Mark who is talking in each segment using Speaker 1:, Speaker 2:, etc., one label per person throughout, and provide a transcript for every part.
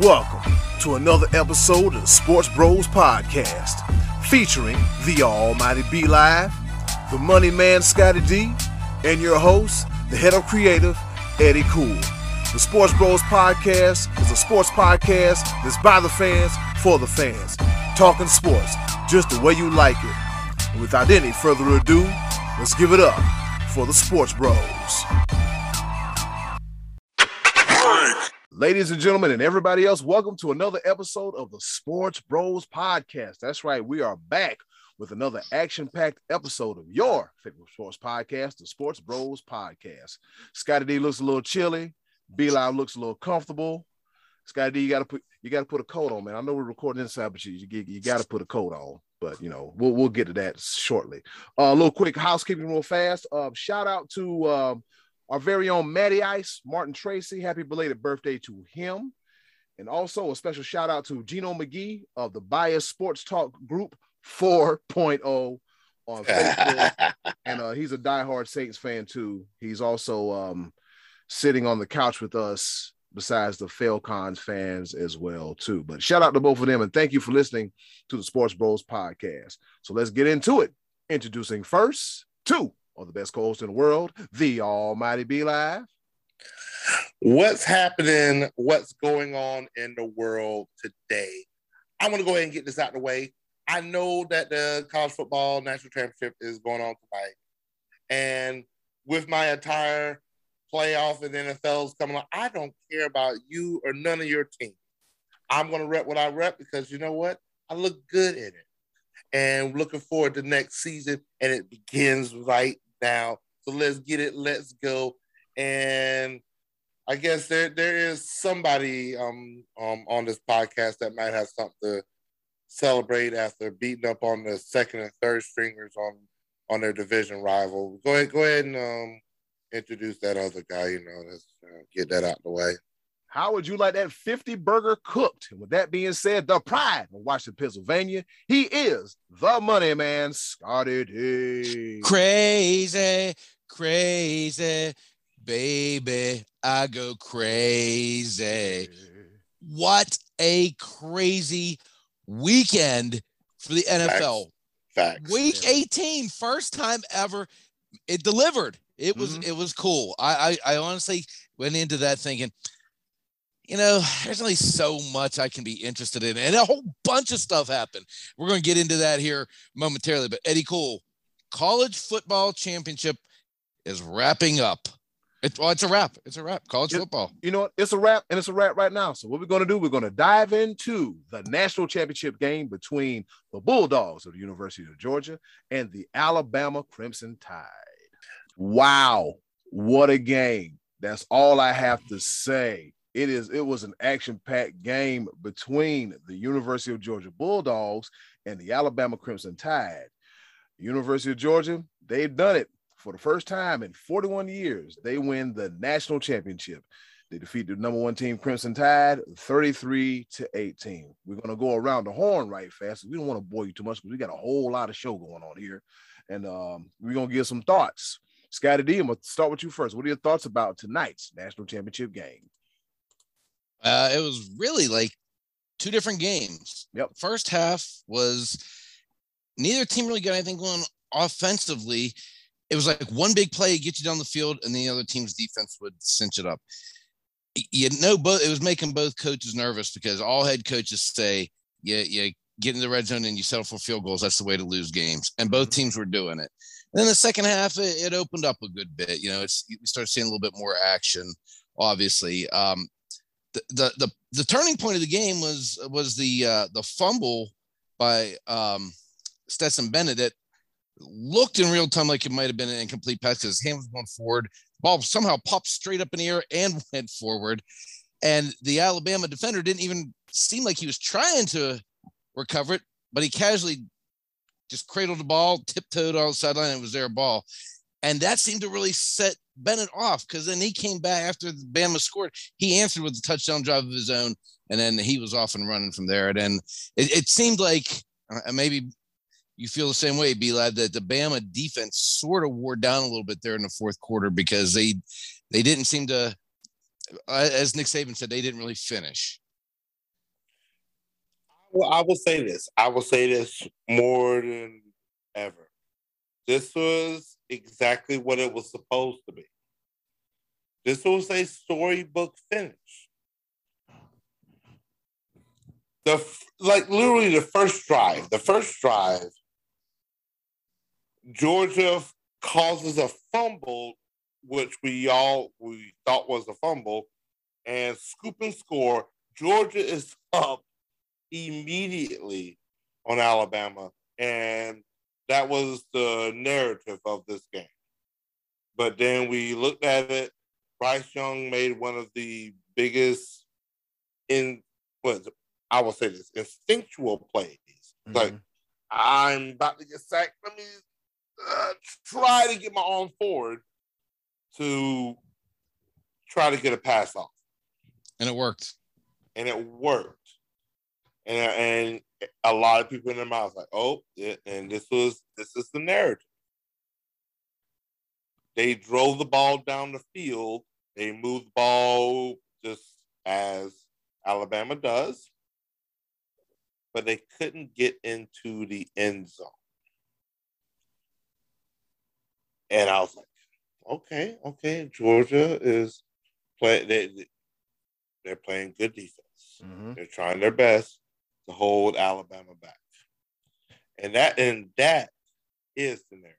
Speaker 1: Welcome to another episode of the Sports Bros Podcast, featuring the Almighty B Live, the Money Man Scotty D, and your host, the head of creative, Eddie Cool. The Sports Bros Podcast is a sports podcast that's by the fans, for the fans, talking sports just the way you like it. And without any further ado, let's give it up for the Sports Bros. Ladies and gentlemen, and everybody else, welcome to another episode of the Sports Bros Podcast. That's right, we are back with another action packed episode of your favorite sports podcast, the Sports Bros Podcast. Scotty D looks a little chilly, B Live looks a little comfortable. Scotty D, you gotta put you gotta put a coat on, man. I know we're recording inside, but you you, gotta put a coat on. But you know, we'll we'll get to that shortly. Uh, a little quick housekeeping, real fast. Uh, shout out to um, our very own Matty Ice, Martin Tracy. Happy belated birthday to him. And also a special shout out to Gino McGee of the Bias Sports Talk Group 4.0 on Facebook. and uh, he's a diehard Saints fan too. He's also um, sitting on the couch with us besides the Falcons fans as well too. But shout out to both of them and thank you for listening to the Sports Bros podcast. So let's get into it. Introducing first two of the best co-hosts in the world, the Almighty B Live.
Speaker 2: What's happening? What's going on in the world today? I want to go ahead and get this out of the way. I know that the college football national championship is going on tonight, and with my entire playoff and NFL's coming on, I don't care about you or none of your team. I'm going to rep what I rep because you know what? I look good in it, and looking forward to next season, and it begins right now. So let's get it. Let's go. And I guess there there is somebody um, um on this podcast that might have something to celebrate after beating up on the second and third stringers on on their division rival. Go ahead, go ahead and um, introduce that other guy. You know, let's uh, get that out of the way.
Speaker 1: How would you like that 50 burger cooked? And with that being said, the pride of Washington, Pennsylvania, he is the money man, Scotty D.
Speaker 3: Crazy, crazy, baby. I go crazy. What a crazy weekend for the NFL.
Speaker 2: Facts. Facts.
Speaker 3: Week yeah. 18, first time ever. It delivered. It was mm-hmm. it was cool. I, I I honestly went into that thinking, you know, there's only so much I can be interested in, and a whole bunch of stuff happened. We're going to get into that here momentarily. But Eddie Cool, college football championship is wrapping up. It, well, it's a wrap. It's a wrap. College
Speaker 1: it,
Speaker 3: football.
Speaker 1: You know, it's a wrap, and it's a wrap right now. So what we're going to do? We're going to dive into the national championship game between the Bulldogs of the University of Georgia and the Alabama Crimson Tide. Wow, what a game! That's all I have to say. It is. It was an action-packed game between the University of Georgia Bulldogs and the Alabama Crimson Tide. University of Georgia, they've done it for the first time in 41 years, they win the national championship. They defeat the number one team, Crimson Tide, 33 to 18. We're going to go around the horn right fast. We don't want to bore you too much because we got a whole lot of show going on here. And um, we're going to give some thoughts. Scotty D, I'm going to start with you first. What are your thoughts about tonight's national championship game?
Speaker 3: Uh, it was really like two different games.
Speaker 1: Yep.
Speaker 3: First half was neither team really got anything going offensively it was like one big play get you down the field, and the other team's defense would cinch it up. You know, both it was making both coaches nervous because all head coaches say, "Yeah, yeah, get in the red zone and you settle for field goals. That's the way to lose games." And both mm-hmm. teams were doing it. And then the second half, it, it opened up a good bit. You know, it's you start seeing a little bit more action. Obviously, um, the, the the turning point of the game was was the uh, the fumble by um, Stetson Bennett that looked in real time like it might have been an incomplete pass because his hand was going forward. Ball somehow popped straight up in the air and went forward. And the Alabama defender didn't even seem like he was trying to recover it, but he casually just cradled the ball, tiptoed on the sideline, and it was their ball. And that seemed to really set Bennett off because then he came back after the Bama scored. He answered with a touchdown drive of his own, and then he was off and running from there. And then it, it seemed like uh, maybe you feel the same way, B lad, that the Bama defense sort of wore down a little bit there in the fourth quarter because they they didn't seem to, uh, as Nick Saban said, they didn't really finish.
Speaker 2: Well, I will say this. I will say this more than ever. This was exactly what it was supposed to be. This was a storybook finish. The like literally the first drive, the first drive, Georgia causes a fumble, which we all we thought was a fumble, and scoop and score. Georgia is up immediately on Alabama, and that was the narrative of this game. But then we looked at it. Bryce Young made one of the biggest in what I will say this instinctual plays. Mm-hmm. Like I'm about to get sacked. Let me uh, try to get my arm forward to try to get a pass off.
Speaker 3: And it worked.
Speaker 2: And it worked. And, and a lot of people in their mouths like, oh, yeah, and this was this is the narrative. They drove the ball down the field. They moved the ball just as Alabama does, but they couldn't get into the end zone. And I was like, okay, okay, Georgia is play they they're playing good defense. Mm-hmm. They're trying their best to hold Alabama back. And that and that is the narrative.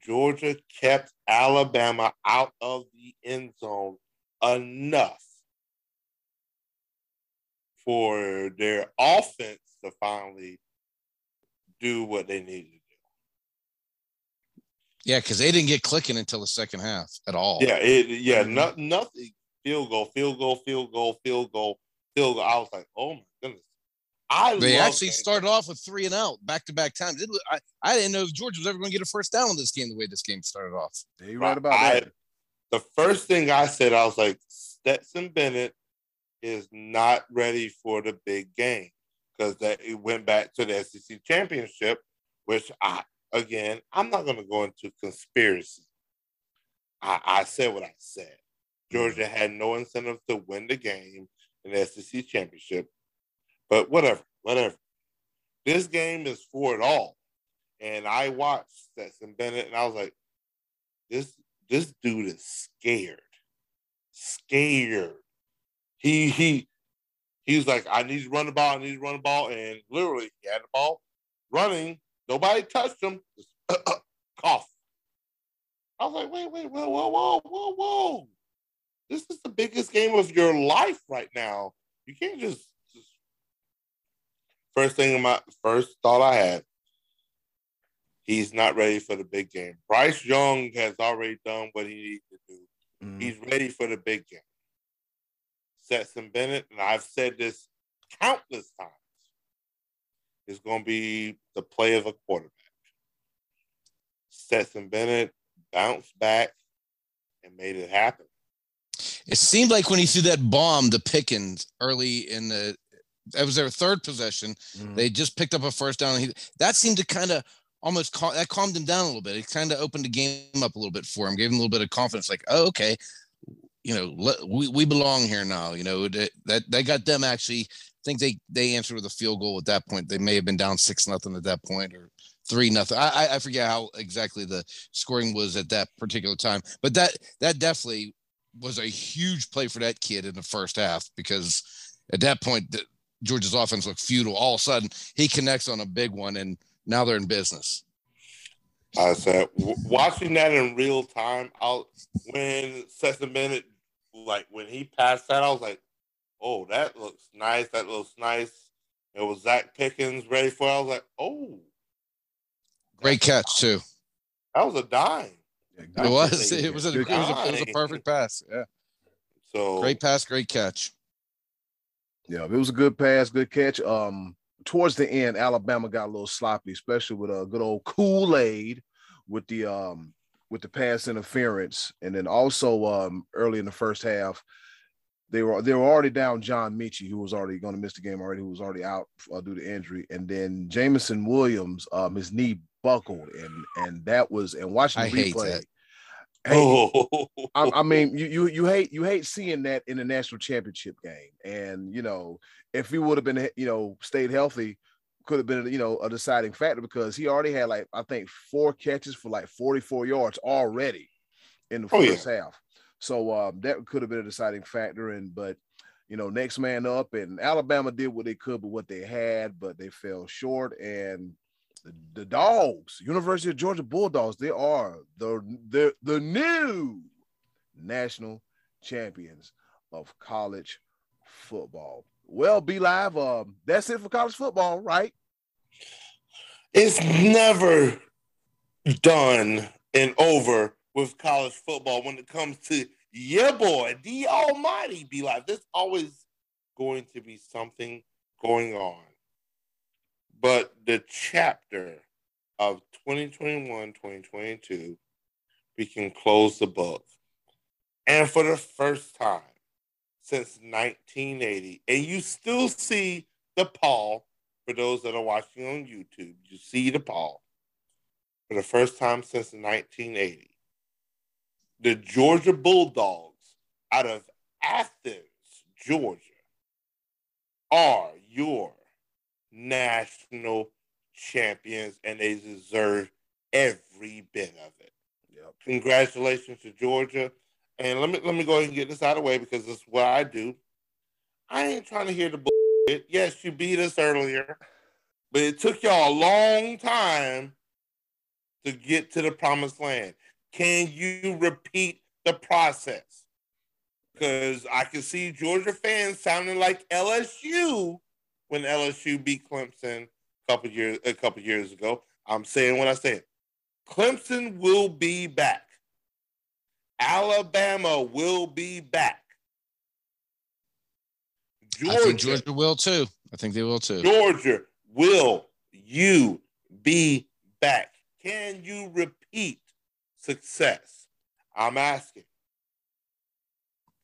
Speaker 2: Georgia kept Alabama out of the end zone enough for their offense to finally do what they needed to do.
Speaker 3: yeah, because they didn't get clicking until the second half at all.
Speaker 2: Yeah, it, yeah, mm-hmm. no, nothing. Field goal, field goal, field goal, field goal, field goal. I was like, oh my. I
Speaker 3: they actually started off with three and out back to back times. I, I didn't know if Georgia was ever going to get a first down in this game the way this game started off.
Speaker 1: Yeah, you right about I, that.
Speaker 2: The first thing I said, I was like, Stetson Bennett is not ready for the big game because that it went back to the SEC championship, which I again, I'm not going to go into conspiracy. I, I said what I said. Georgia had no incentive to win the game in the SEC championship, but whatever, whatever. This game is for it all. And I watched Stetson Bennett and I was like, this this dude is scared. Scared. He he he was like, I need to run the ball, I need to run the ball. And literally he had the ball running Nobody touched him. Cough. I was like, wait, wait, whoa, whoa, whoa, whoa, whoa. This is the biggest game of your life right now. You can't just... first thing in my first thought I had. He's not ready for the big game. Bryce Young has already done what he needs to do. Mm-hmm. He's ready for the big game. Stetson Bennett, and I've said this countless times is going to be the play of a quarterback. Stetson Bennett bounced back and made it happen.
Speaker 3: It seemed like when he threw that bomb to Pickens early in the, that was their third possession. Mm-hmm. They just picked up a first down. He, that seemed to kind of almost cal- that calmed him down a little bit. It kind of opened the game up a little bit for him, gave him a little bit of confidence. Like, oh, okay, you know, let, we we belong here now. You know that that that got them actually I think they they answered with a field goal at that point. They may have been down six nothing at that point or three nothing. I I forget how exactly the scoring was at that particular time, but that that definitely was a huge play for that kid in the first half because at that point the, Georgia's offense looked futile. All of a sudden he connects on a big one, and now they're in business.
Speaker 2: I said watching that in real time. I'll when Stetson Bennett like when he passed that, I was like, oh, that looks nice. That looks nice. It was Zach Pickens ready for it. I was like, oh.
Speaker 3: Great catch, too.
Speaker 2: That was a dime.
Speaker 3: it was. It was, a, it, was a, it was a perfect pass. Yeah.
Speaker 2: So
Speaker 3: great pass, great catch.
Speaker 1: Yeah, it was a good pass, good catch. Um, towards the end, Alabama got a little sloppy, especially with a good old Kool Aid with the um with the pass interference, and then also um early in the first half, they were they were already down John Metchie, who was already going to miss the game already, who was already out uh, due to injury, and then Jameson Williams, um, his knee buckled, and and that was and watching the I replay, Hey,
Speaker 2: oh,
Speaker 1: I, I mean, you, you you hate you hate seeing that in the national championship game, and you know, if he would have been you know stayed healthy, could have been you know a deciding factor because he already had like I think four catches for like 44 yards already in the
Speaker 2: Oh, yeah.
Speaker 1: first half. So um, that could have been a deciding factor. And but you know, next man up, and Alabama did what they could with what they had, but they fell short. And the, the dogs, University of Georgia Bulldogs, they are the the the new national champions of college football. Well, B Live. Um, that's it for college football, right?
Speaker 2: it's never done and over with college football when it comes to yeah, boy, the Almighty B Live. There's always going to be something going on, but the chapter of 2021 2022 we can close the book. And for the first time since 1980 and you still see the paul for those that are watching on youtube you see the paul for the first time since 1980 the georgia bulldogs out of athens georgia are your national champions and they deserve every bit of it.
Speaker 1: Yep.
Speaker 2: Congratulations to Georgia. And let me let me go ahead and get this out of the way because this is what I do. I ain't trying to hear the bullshit. Yes, you beat us earlier, but it took y'all a long time to get to the promised land. Can you repeat the process? Because I can see Georgia fans sounding like LSU when LSU beat Clemson a couple years a couple years ago. I'm saying what I said. Clemson will be back. Alabama will be back.
Speaker 3: I think Georgia will too. I think they will too.
Speaker 2: Georgia, will you be back? Can you repeat success? I'm asking.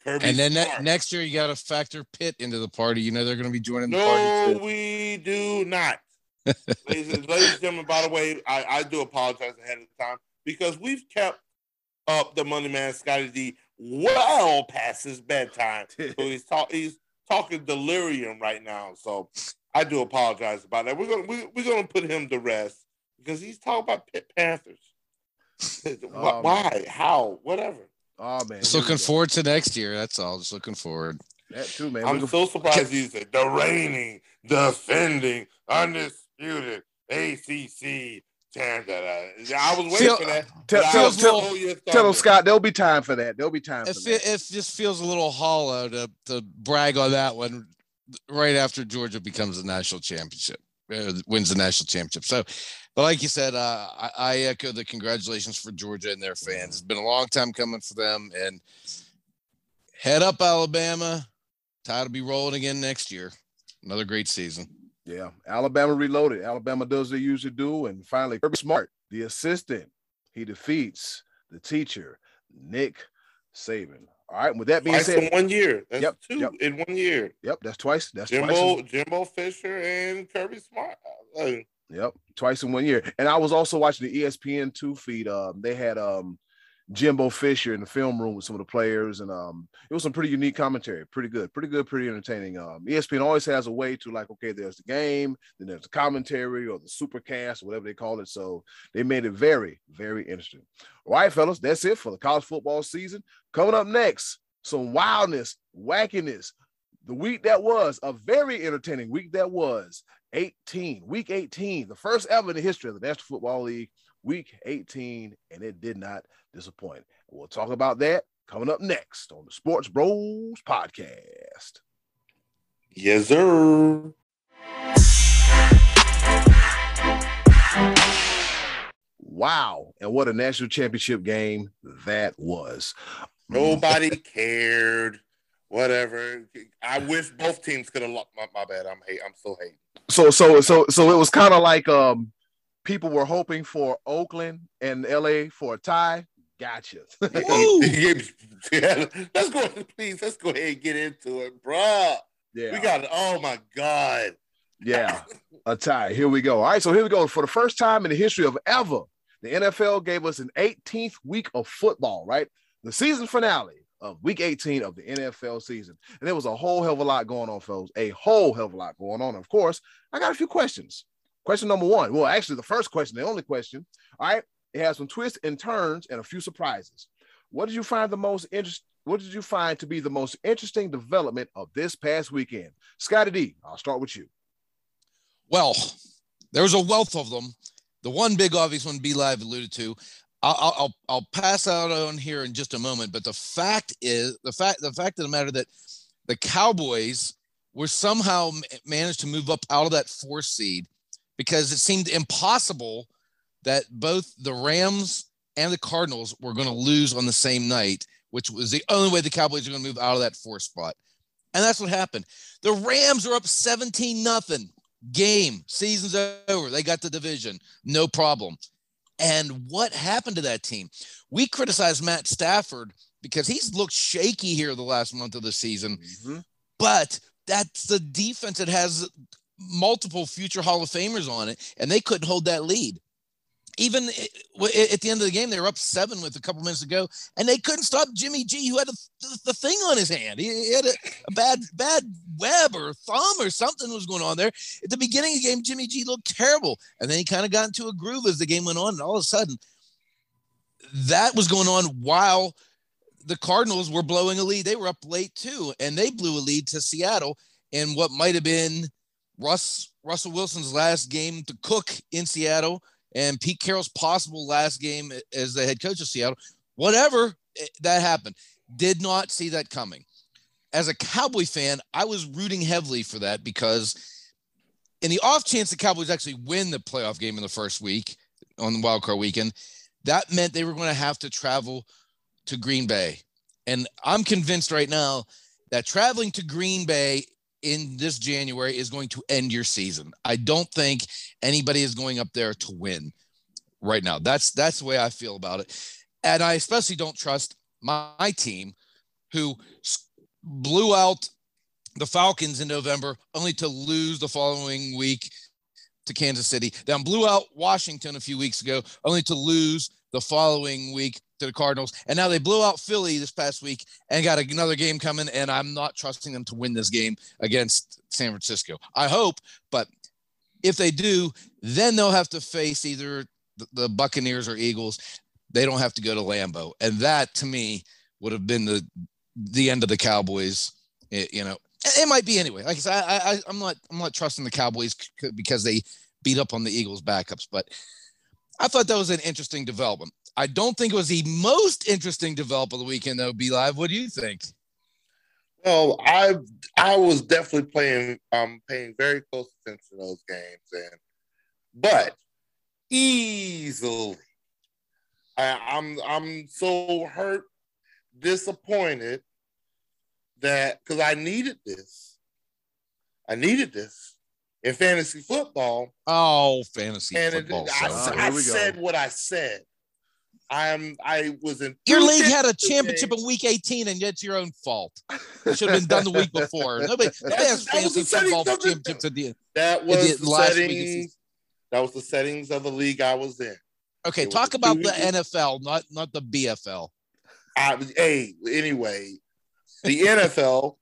Speaker 2: Kirby
Speaker 3: And then ne- next year you got to factor Pitt into the party. You know they're going to be joining the
Speaker 2: no,
Speaker 3: party too.
Speaker 2: No, we do not. ladies, and, ladies and gentlemen, by the way, I, I do apologize ahead of time because we've kept up the money man Scotty D well past his bedtime. So he's talk, he's talking delirium right now. So I do apologize about that. We're gonna we, we're gonna put him to rest because he's talking about Pitt Panthers. Why?
Speaker 1: Um,
Speaker 2: why? How? Whatever.
Speaker 1: Oh man,
Speaker 3: Just looking forward to next year. That's all. Just looking forward.
Speaker 1: that too, man.
Speaker 2: I'm so surprised you said the reigning, defending, undisputed ACC champ. I was waiting
Speaker 3: Feel-
Speaker 2: for that.
Speaker 1: Tell- tell- tell- Tell them, Scott, there'll be time for that. There'll be time for
Speaker 3: It,
Speaker 1: that.
Speaker 3: it just feels a little hollow to, to brag on that one right after Georgia becomes a national championship, uh, wins the national championship. So, but like you said, uh, I, I echo the congratulations for Georgia and their fans. It's been a long time coming for them. And head up, Alabama. Tide will be rolling again next year. Another great season.
Speaker 1: Yeah, Alabama reloaded. Alabama does what they usually do, and finally, Kirby Smart, the assistant, he defeats the teacher, Nick Saban. All right. With that being
Speaker 2: Twice in
Speaker 1: said,
Speaker 2: one year. That's
Speaker 1: Yep,
Speaker 2: two
Speaker 1: yep.
Speaker 2: in one year.
Speaker 1: yep, that's twice. That's twice.
Speaker 2: Jimbo,
Speaker 1: In,
Speaker 2: Jimbo Fisher, and Kirby Smart. Uh,
Speaker 1: yep, twice in one year. And I was also watching the ESPN two feed. Um, they had um Jimbo Fisher in the film room with some of the players, and um, it was some pretty unique commentary. Pretty good, pretty good, pretty entertaining. Um, ESPN always has a way to like, okay, there's the game, then there's the commentary or the supercast, whatever they call it. So they made it very, very interesting. All right, fellas, that's it for the college football season. Coming up next, some wildness, wackiness. The week that was a very entertaining week that was 18, week 18, the first ever in the history of the National Football League, week 18, and it did not disappoint. We'll talk about that coming up next on the Sports Bros podcast.
Speaker 2: yes, sir.
Speaker 1: Wow. And what a national championship game that was.
Speaker 2: Nobody cared. Whatever. I wish both teams could have lost. My, my bad. I'm hate. I'm still hating.
Speaker 1: So so so so it was kind of like um people were hoping for Oakland and LA for a tie. Gotcha.
Speaker 2: Yeah, let's go. Please, let's go ahead and get into it, bruh.
Speaker 1: yeah.
Speaker 2: We got. it. Oh my god.
Speaker 1: Yeah, a tie. Here we go. All right, so here we go. For the first time in the history of ever, the NFL gave us an 18th week of football, right? The season finale of week 18 of the NFL season. And there was a whole hell of a lot going on, folks. A whole hell of a lot going on. Of course, I got a few questions. Question number one. Well, actually, the first question, the only question. All right. It has some twists and turns and a few surprises. What did you find the most interesting? What did you find to be the most interesting development of this past weekend? Scotty D, I'll start with you.
Speaker 3: Well, there's a wealth of them. The one big obvious one B Live alluded to. I'll, I'll I'll pass out on here in just a moment, but the fact is the fact the fact of the matter that the Cowboys were somehow managed to move up out of that four seed because it seemed impossible that both the Rams and the Cardinals were going to lose on the same night, which was the only way the Cowboys are going to move out of that four spot. And that's what happened. The Rams are up 17 nothing. Game, season's over. They got the division. No problem. And what happened to that team? We criticized Matt Stafford because he's looked shaky here the last month of the season. Mm-hmm. But that's the defense that has multiple future Hall of Famers on it, and they couldn't hold that lead. Even at the end of the game, they were up seven with a couple minutes to go, and they couldn't stop Jimmy G, who had a, the thing on his hand. He, had a, a, bad bad web or thumb or something was going on there. At the beginning of the game, Jimmy G looked terrible, and then he kind of got into a groove as the game went on, and all of a sudden, that was going on while the Cardinals were blowing a lead. They were up late too, and they blew a lead to Seattle in what might have been Russ Russell Wilson's last game to cook in Seattle and Pete Carroll's possible last game as the head coach of Seattle. Whatever eh, that happened, did not see that coming. As a Cowboy fan, I was rooting heavily for that because in the off chance the Cowboys actually win the playoff game in the first week on the wild card weekend, that meant they were going to have to travel to Green Bay. And I'm convinced right now that traveling to Green Bay in this January is going to end your season. I don't think anybody is going up there to win right now. That's that's the way I feel about it. And I especially don't trust my, team who blew out the Falcons in November only to lose the following week to Kansas City. Then blew out Washington a few weeks ago only to lose the following week to the Cardinals. And now they blew out Philly this past week and got another game coming. And I'm not trusting them to win this game against San Francisco. I hope, but if they do, then they'll have to face either the Buccaneers or Eagles. They don't have to go to Lambeau. And that to me would have been the the end of the Cowboys. It, you know, it might be anyway. Like I said, I, I, I'm not I'm not trusting the Cowboys because they beat up on the Eagles backups, but I thought that was an interesting development. I don't think it was the most interesting development of the weekend, though. B Live. What do you think?
Speaker 2: Well, I I was definitely playing um paying very close attention to those games, and but easily, I, I'm I'm so hurt, disappointed that because I needed this, I needed this in fantasy football.
Speaker 3: Oh, fantasy
Speaker 2: and
Speaker 3: football.
Speaker 2: It, I, I said what I said. I'm. I was in.
Speaker 3: Your league had a championship in week 18, and it's your own fault. It should have been done the week before. Nobody, nobody has fantasy football championships at the.
Speaker 2: That was the, the settings. That was the settings of the league I was in.
Speaker 3: Okay, it talk about the NFL, not not the BFL.
Speaker 2: I, hey, anyway, the NFL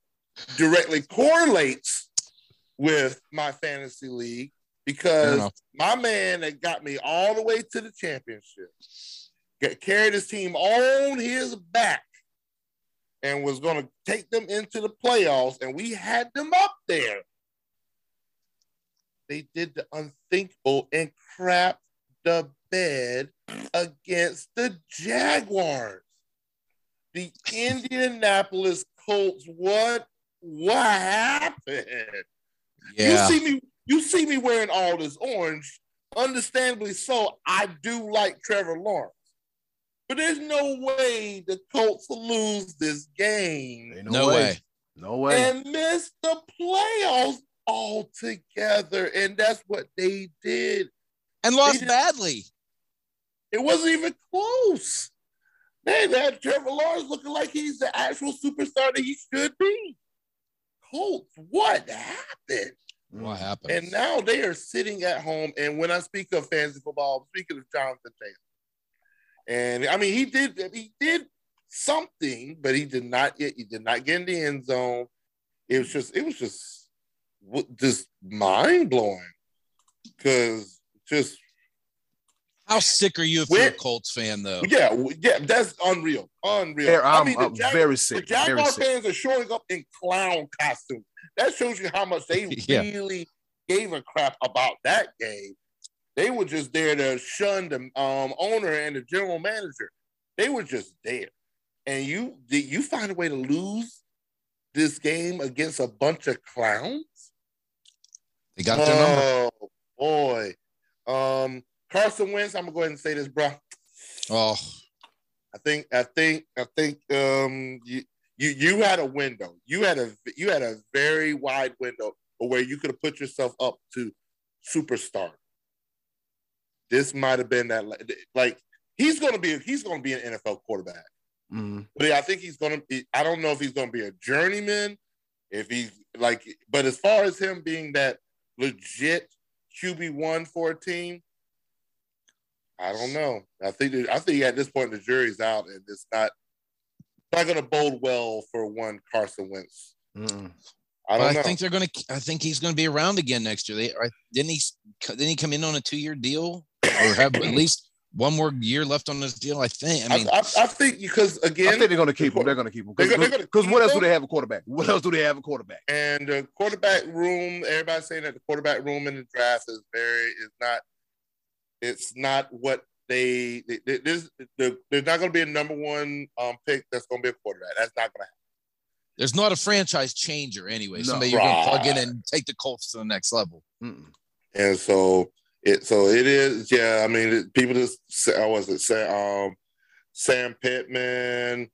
Speaker 2: directly correlates with my fantasy league because my man that got me all the way to the championship carried his team on his back and was going to take them into the playoffs, and we had them up there. They did the unthinkable and crap the bed against the Jaguars. The Indianapolis Colts, what what happened? Yeah. You see me, you see me wearing all this orange. Understandably so, I do like Trevor Lawrence. But there's no way the Colts will lose this game.
Speaker 3: No, no way. way.
Speaker 1: No way.
Speaker 2: And miss the playoffs altogether. And that's what they did.
Speaker 3: And lost badly.
Speaker 2: It wasn't even close. They had Trevor Lawrence looking like he's the actual superstar that he should be. Colts, what happened? Mm.
Speaker 3: What happened?
Speaker 2: And now they are sitting at home. And when I speak of fantasy football, I'm speaking of Jonathan Taylor. And I mean, he did he did something, but he did not yet. He did not get in the end zone. It was just it was just just mind blowing because just
Speaker 3: how sick are you if you're a Colts fan, though?
Speaker 2: Yeah, yeah, that's unreal, unreal.
Speaker 1: Yeah, I'm, I mean, I'm Jag- very sick.
Speaker 2: The Jaguar
Speaker 1: fans
Speaker 2: sick. are showing up in clown costumes. That shows you how much they yeah. really gave a crap about that game. They were just there to shun the um, owner and the general manager. They were just there, and you did you find a way to lose this game against a bunch of clowns?
Speaker 3: They got their number.
Speaker 2: Oh boy. Um, Carson Wentz, I'm gonna go ahead and say this, bro.
Speaker 3: Oh,
Speaker 2: I think, I think, I think, um, you, you, you had a window. You had a, you had a very wide window where you could have put yourself up to superstar. This might have been that, like, he's gonna be, he's gonna be an NFL quarterback.
Speaker 1: Mm-hmm.
Speaker 2: But I think he's gonna be. I don't know if he's gonna be a journeyman, if he's like. But as far as him being that legit QB one for a team, I don't know. I think that, I think at this point the jury's out, and it's not not going to bode well for one Carson Wentz.
Speaker 1: Mm.
Speaker 2: I don't
Speaker 3: but
Speaker 2: know.
Speaker 3: I think they're going to. I think he's going to be around again next year. They didn't he didn't he come in on a two year deal or have at least one more year left on this deal. I think. I mean,
Speaker 2: I, I, I think because again, I
Speaker 1: think they're going to keep him. They're going to keep him because what else do they have a quarterback? What else do they have a quarterback?
Speaker 2: And the quarterback room, everybody's saying that the quarterback room in the draft is very is not it's not what they, they, they there's, there's not going to be a number one um, pick that's going to be a quarterback. That's not going to happen.
Speaker 3: There's not a franchise changer anyway. No. Somebody you're going to plug in and take the Colts to the next level.
Speaker 1: Mm-mm.
Speaker 2: And so it so it is. Yeah, I mean, it, people just I was it Sam, um, Sam Pittman,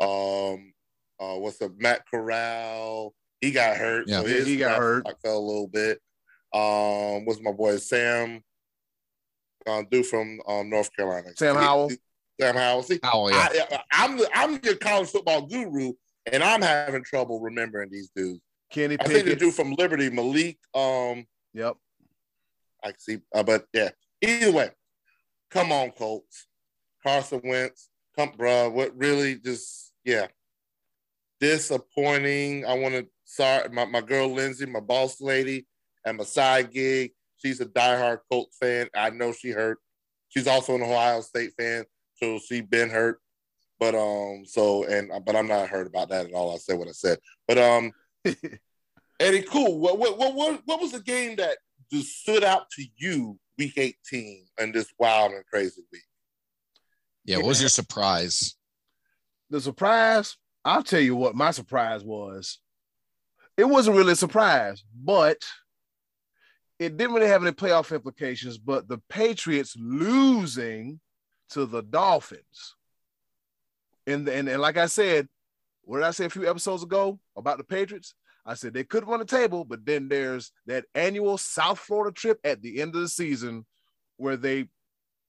Speaker 2: um, uh, what's the Matt Corral? He got hurt.
Speaker 1: Yeah, so he got hurt.
Speaker 2: I fell a little bit. Um, what's my boy Sam? uh, dude from um, North Carolina.
Speaker 1: Sam Howell.
Speaker 2: Sam Howell. See,
Speaker 3: Howell, yeah.
Speaker 2: I, am the, I'm your college football guru, and I'm having trouble remembering these dudes.
Speaker 1: Kenny
Speaker 2: I think the dude from Liberty, Malik. Um,
Speaker 1: yep.
Speaker 2: I see, uh, but yeah. Either way, come on, Colts. Carson Wentz, come, bro. What really just yeah, disappointing. I want to sorry my, my girl Lindsay, my boss lady, and my side gig. She's a diehard Colts fan. I know she hurt. She's also an Ohio State fan, so she been hurt. But um, so and but I'm not hurt about that at all. I said what I said. But um, Eddie, cool. What what what what was the game that just stood out to you week 18 and this wild and crazy week?
Speaker 3: Yeah, what was your surprise?
Speaker 1: The surprise, I'll tell you what my surprise was. It wasn't really a surprise, but it didn't really have any playoff implications, but the Patriots losing to the Dolphins. And, and, and like I said, what did I say a few episodes ago about the Patriots? I said they could run the table, but then there's that annual South Florida trip at the end of the season where they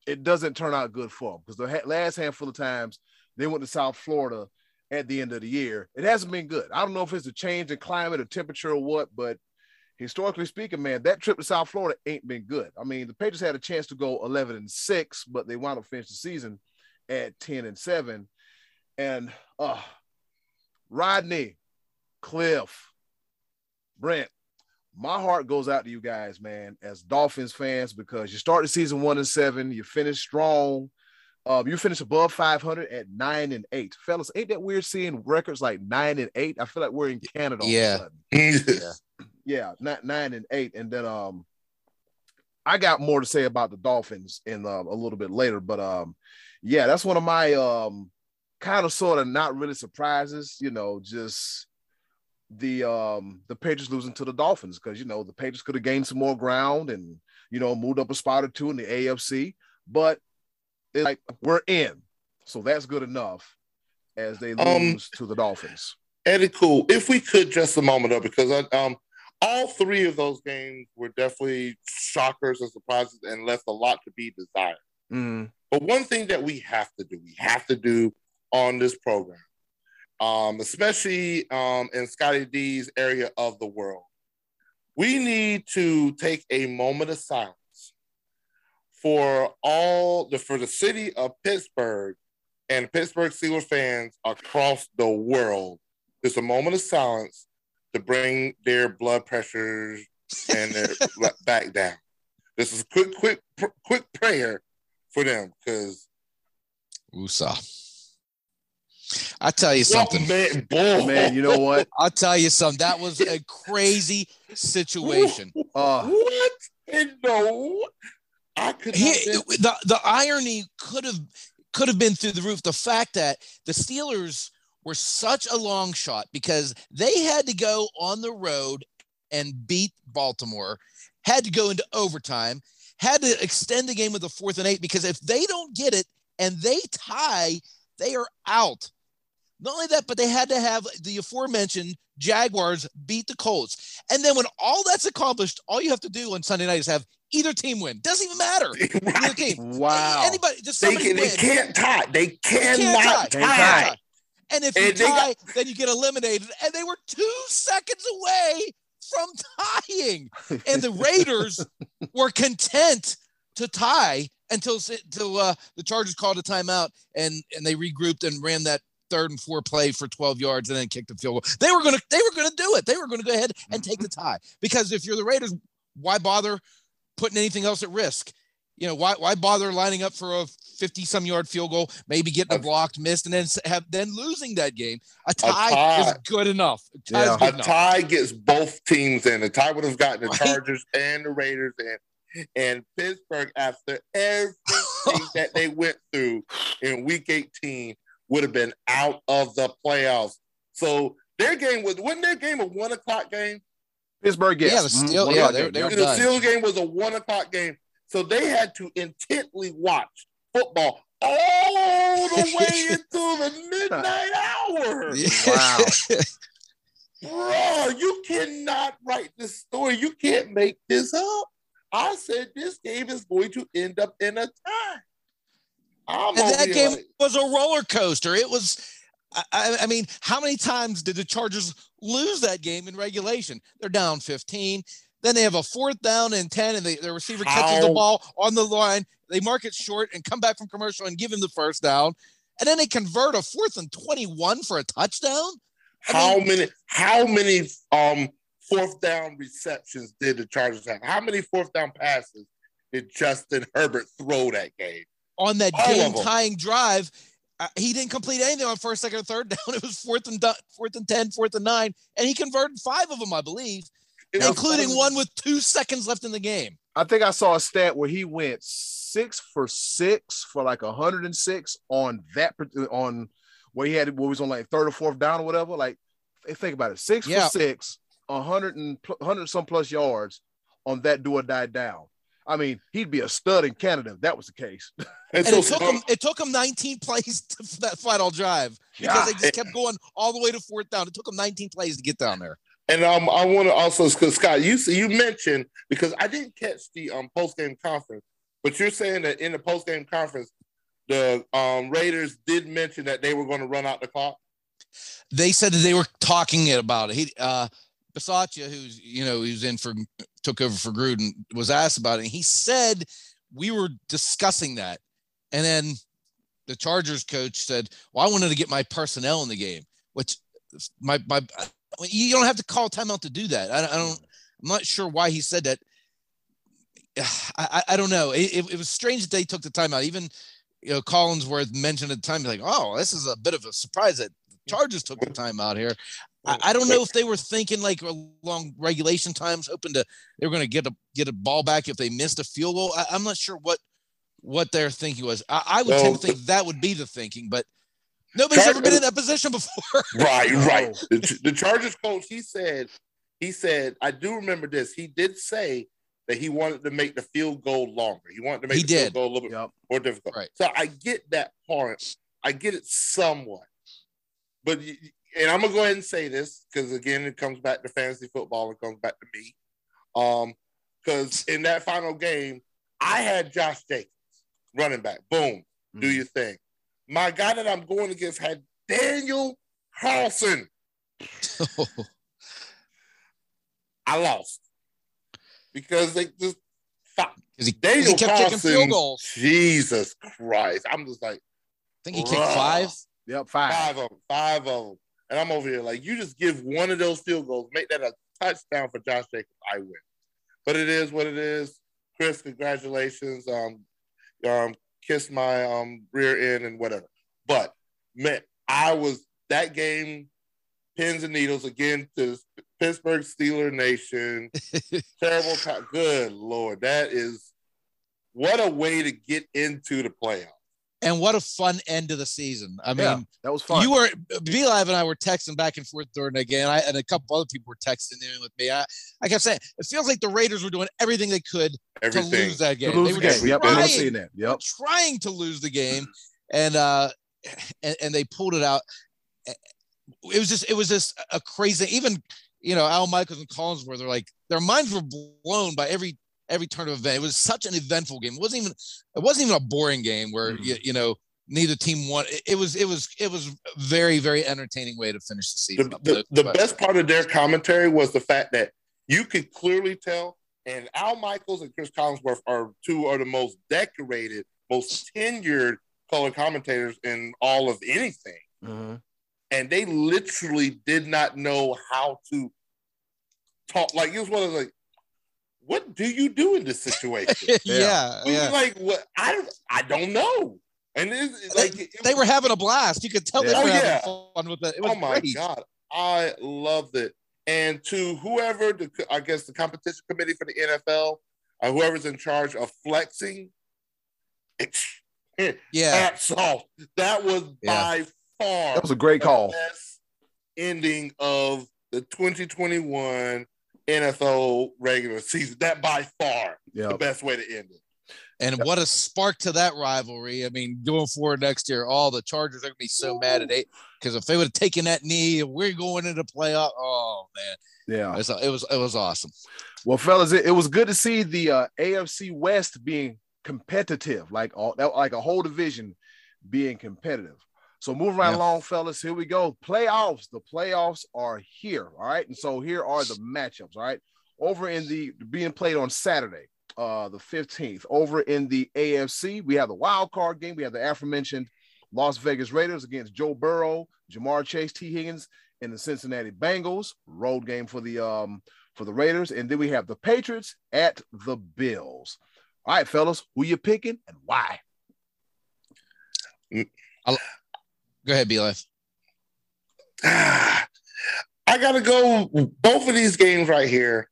Speaker 1: it doesn't turn out good for them because the last handful of times they went to South Florida at the end of the year, it hasn't been good. I don't know if it's a change in climate or temperature or what, but historically speaking, man, that trip to South Florida ain't been good. I mean, the Patriots had a chance to go 11 and 6, but they wound up finishing the season at 10 and 7. And uh Rodney, Cliff, Brent, my heart goes out to you guys, man, as Dolphins fans, because you started season one and seven, you finished strong. Um, you finished above 500 at nine and eight, fellas. Ain't that weird seeing records like nine and eight? I feel like we're in Canada.
Speaker 3: Yeah.
Speaker 2: yeah
Speaker 1: yeah, not nine and eight, and then um, I got more to say about the Dolphins in uh, a little bit later, but um, yeah, that's one of my um, kind of sort of not really surprises, you know, just the um the Patriots losing to the Dolphins because you know the Patriots could have gained some more ground and you know moved up a spot or two in the AFC, but like we're in, so that's good enough as they um, lose um, to the Dolphins.
Speaker 2: Eddie, cool. If we could just a moment up because I, um all three of those games were definitely shockers and surprises and left a lot to be desired.
Speaker 1: Mm.
Speaker 2: But one thing that we have to do, we have to do on this program, um, especially um, in Scotty D's area of the world, we need to take a moment of silence for all the for the city of Pittsburgh and Pittsburgh Steelers fans across the world. Just a moment of silence to bring their blood pressures and their back down. This is a quick, quick, quick prayer for them because.
Speaker 3: Usa. I tell you something,
Speaker 1: man, boy. man. You know what?
Speaker 3: I'll tell you something. That was a crazy situation.
Speaker 2: Uh, what in the? I could.
Speaker 3: He, the the irony could have could have been through the roof. The fact that the Steelers were such a long shot because they had to go on the road and beat Baltimore, had to go into overtime, had to extend the game with a fourth and eight because if they don't get it and they tie, they are out. Not only that, but they had to have the aforementioned Jaguars beat the Colts. And then when all that's accomplished, all you have to do on Sunday night is have either team win. Doesn't even matter. Either team.
Speaker 1: Wow.
Speaker 3: Anybody just
Speaker 2: they, can, they can't tie. They cannot
Speaker 3: they tie. tie. And if you and tie, got- then you get eliminated. And they were two seconds away from tying. And the Raiders were content to tie until until uh, the Chargers called a timeout and and they regrouped and ran that third and four play for 12 yards and then kicked the field goal. They were gonna they were gonna do it. They were gonna go ahead and take the mm-hmm. tie because if you're the Raiders, why bother putting anything else at risk? You know why why bother lining up for a 50 some yard field goal, maybe getting a blocked, missed, and then have then losing that game. A tie, a tie. is good enough.
Speaker 2: A, yeah. good a enough. tie gets both teams in. A tie would have gotten the right? Chargers and the Raiders in. And Pittsburgh, after everything that they went through in week 18, would have been out of the playoffs. So their game was wasn't their game a one o'clock game?
Speaker 1: Pittsburgh, yes.
Speaker 3: Yeah, the Steel, mm-hmm. yeah, they, they were
Speaker 2: the Steel game was a one o'clock game. So they had to intently watch football all the way into the midnight hour. Wow. Bro, you cannot write this story. You can't make this up. I said this game is going to end up in a tie.
Speaker 3: I'm and that game like, was a roller coaster. It was, I, I, mean, how many times did the Chargers lose that game in regulation? They're down 15. Then they have a fourth down and 10, and they, the receiver how? catches the ball on the line. They mark it short and come back from commercial and give him the first down. And then they convert a fourth and 21 for a touchdown.
Speaker 2: I how mean, many, how many um fourth down receptions did the Chargers have? How many fourth down passes did Justin Herbert throw that game?
Speaker 3: On that game tying drive. Uh, he didn't complete anything on first, second, or third down. It was fourth and fourth and ten, fourth and nine, and he converted five of them, I believe, including one with two seconds left in the game.
Speaker 1: I think I saw a stat where he went six for six for like hundred and six on that on where he had what was on like third or fourth down or whatever. Like, think about it, six yeah. for six, hundred and hundred some plus yards on that do or die down. I mean, he'd be a stud in Canada if that was the case.
Speaker 3: And, and so, it took him it took him 19 plays to that final drive because yeah. they just kept going all the way to fourth down. It took him 19 plays to get down there.
Speaker 2: And um, I want to also, because Scott, you you mentioned because I didn't catch the um post game conference, but you're saying that in the post game conference, the um Raiders did mention that they were going to run out the clock.
Speaker 3: They said that they were talking about it. He uh Bisaccia, who's you know who's in for took over for Gruden, was asked about it. And he said we were discussing that, and then the Chargers coach said, "Well, I wanted to get my personnel in the game," which my my you don't have to call timeout to do that. I, I don't. I'm not sure why he said that. I, I, don't know. It, it, it, was strange that they took the timeout. Even you know Collinsworth mentioned at the time, like, "Oh, this is a bit of a surprise that Chargers took the timeout here." I, I, don't know if they were thinking like along regulation times, hoping to they were going to get a get a ball back if they missed a field goal. I, am not sure what what their thinking was. I, I would well, tend to think that would be the thinking, but nobody's ever been in that position before.
Speaker 2: right, right. The, the Chargers coach he said he said I do remember this. He did say that he wanted to make the field goal longer. He wanted to make he the did. field goal a little bit yep. more difficult. Right. So I get that part. I get it somewhat, but and I'm gonna go ahead and say this because again, it comes back to fantasy football. It comes back to me. Um, because in that final game, I had Josh Jacobs, running back. Boom, mm. do your thing. My guy that I'm going against had Daniel Carlson. I lost because they just
Speaker 3: Because he,
Speaker 2: Daniel
Speaker 3: he kept kicking field goals.
Speaker 2: Jesus Christ. I'm just like,
Speaker 3: I think he kicked five.
Speaker 1: Yep, five.
Speaker 2: five of them, five of them. And I'm over here like, you just give one of those field goals, make that a touchdown for Josh Jacobs, I win. But it is what it is. Chris, congratulations. Um, um, kiss my um rear end and whatever. But man, I was that game, pins and needles again to Pittsburgh Steeler Nation. Terrible. Co- Good lord, that is what a way to get into the playoffs.
Speaker 3: And what a fun end to the season. I mean,
Speaker 1: yeah, that was fun.
Speaker 3: you were B Live and I were texting back and forth during the game. I, and a couple other people were texting in with me. I, I kept saying it feels like the Raiders were doing everything they could to
Speaker 2: Everything.
Speaker 3: lose that
Speaker 1: to
Speaker 3: game.
Speaker 1: lose
Speaker 3: they
Speaker 1: the
Speaker 3: were
Speaker 1: game. Yep,
Speaker 3: trying,
Speaker 1: seeing that. Yep.
Speaker 3: trying to lose the game, and uh, and, and they pulled it out. It was just it was just a crazy. Even you know Al Michaels and Collinsworth are like their minds were blown by every every turn of event. It was such an eventful game. It wasn't even it wasn't even a boring game where
Speaker 1: Mhm.
Speaker 3: you, you know neither team won. It, it was it was it was very very entertaining way to finish the season.
Speaker 2: the,
Speaker 3: up.
Speaker 2: the, the best part of their commentary was the fact that you could clearly tell, and Al Michaels and Chris Collinsworth are two of the most decorated, most tenured color commentators in all of anything.
Speaker 1: Mhm.
Speaker 2: And they literally did not know how to talk. Like, it was one of like, what do you do in this situation?
Speaker 3: yeah,
Speaker 2: We
Speaker 3: yeah.
Speaker 2: like, what? I don't, I don't know. And it's like, it
Speaker 3: They were having a blast. You could tell
Speaker 1: Yeah.
Speaker 3: they were
Speaker 2: Oh,
Speaker 3: having
Speaker 2: yeah.
Speaker 3: fun with it. It was
Speaker 2: oh my
Speaker 3: great.
Speaker 2: god, I loved it. And to whoever, the, I guess, the competition committee for the NFL, uh, whoever's in charge of flexing,
Speaker 3: Yeah,
Speaker 2: hats off. That was
Speaker 3: Yeah.
Speaker 2: by far
Speaker 1: That was a great call.
Speaker 2: ending of the 2021 NFL regular season. That by far the best way to end it.
Speaker 3: and what a spark to that rivalry. I mean, going forward next year, all the Chargers are gonna be so mad at eight because if they would have taken that knee, we're going into playoff. Oh man,
Speaker 1: Yeah.
Speaker 3: it was it was, it was awesome.
Speaker 1: Well, fellas, it, it was good to see the uh, AFC West being competitive, like all that, like a whole division being competitive. So moving right
Speaker 3: Yeah.
Speaker 1: along, fellas, here we go. Playoffs. The playoffs are here. All right. And so here are the matchups. All right. Over in the being played on Saturday, uh, the 15th. Over in the AFC, we have the wild card game. We have the aforementioned Las Vegas Raiders against Joe Burrow, Ja'Marr Chase, Tee Higgins, and the Cincinnati Bengals. Road game for the um for the Raiders, and then we have the Patriots at the Bills. All right, fellas, who you picking and why?
Speaker 3: Go ahead, B Live.
Speaker 2: I gotta go both of these games right here.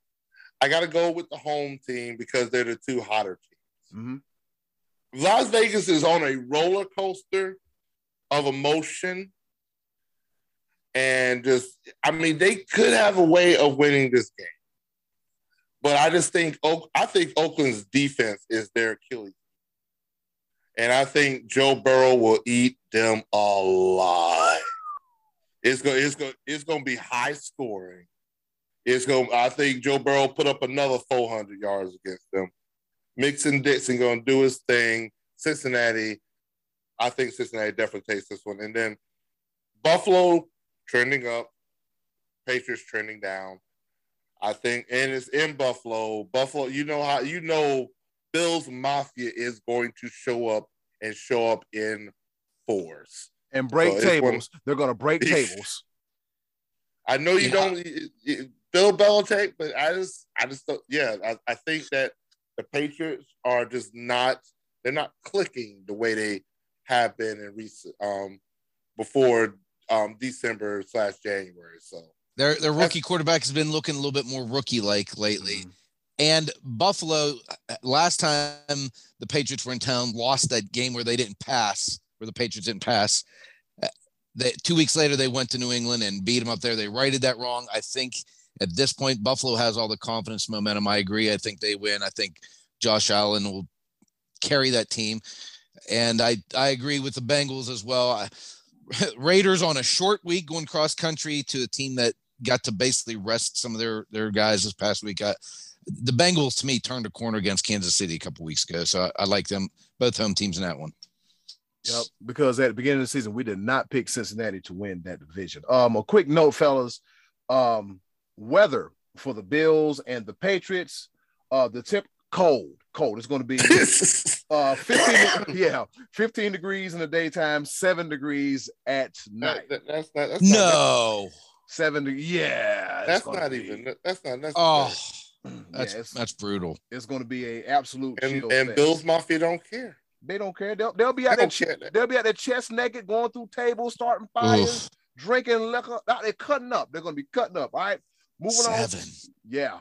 Speaker 2: I gotta go with the home team because they're the two hotter teams.
Speaker 1: Mhm.
Speaker 2: Las Vegas is on a roller coaster of emotion. And just, I mean, they could have a way of winning this game. But I just think, I think Oakland's defense is their Achilles. And I think Joe Burrow will eat them alive. It's going it's going it's to be high scoring. It's going I think Joe Burrow put up another 400 yards against them. Mixon Dixon going to do his thing. Cincinnati, I think Cincinnati definitely takes this one. And then Buffalo trending up, Patriots trending down. I think, and it's in Buffalo. Buffalo, you know how you know Bills Mafia is going to show up and show up in force.
Speaker 1: And break
Speaker 2: So it's one-
Speaker 1: tables. They're going to break tables.
Speaker 2: I know you
Speaker 3: Yeah.
Speaker 2: don't it- it- Bill Belichick, but I just I just don't, yeah, I, I think that the Patriots are just not they're not clicking the way they have been in recent um before um December slash January. So
Speaker 3: Their their rookie quarterback has been looking a little bit more rookie like lately. And Buffalo, last time the Patriots were in town, lost that game where they didn't pass, where the Patriots didn't pass. Uh, They, two weeks later, they went to New England and beat them up there. They righted that wrong. I think at this point, Buffalo has all the confidence, momentum. I agree. I think they win. I think Josh Allen will carry that team. And I, I agree with the Bengals as well. I, Raiders on a short week going cross country to a team that got to basically rest some of their their guys this past week. I, the Bengals to me turned a corner against Kansas City a couple weeks ago, so I, I like them both home teams in that one.
Speaker 1: Yep. Because at the beginning of the season, we did not pick Cincinnati to win that division. Um, a quick note, fellas. Um, weather for the Bills and the Patriots. Uh, the tip cold, cold. It's going to be uh 15 yeah 15 degrees in the daytime 7 degrees at night
Speaker 2: That- that- that's not. That's
Speaker 3: No.
Speaker 1: 7 yeah
Speaker 2: that's not
Speaker 1: be-
Speaker 2: even. That's not. That's
Speaker 3: Oh,
Speaker 1: yeah,
Speaker 3: that's
Speaker 1: it's,
Speaker 3: that's brutal.
Speaker 1: it's going to be a absolute
Speaker 2: and and. Bills Mafia don't care.
Speaker 1: they don't care they'll, they'll be
Speaker 2: They
Speaker 1: out there
Speaker 2: don't care. that-
Speaker 1: they'll be out there chest naked going through tables starting fires
Speaker 3: Oof,
Speaker 1: drinking liquor they're cutting up they're going to be cutting up all right moving on
Speaker 3: seven.
Speaker 1: yeah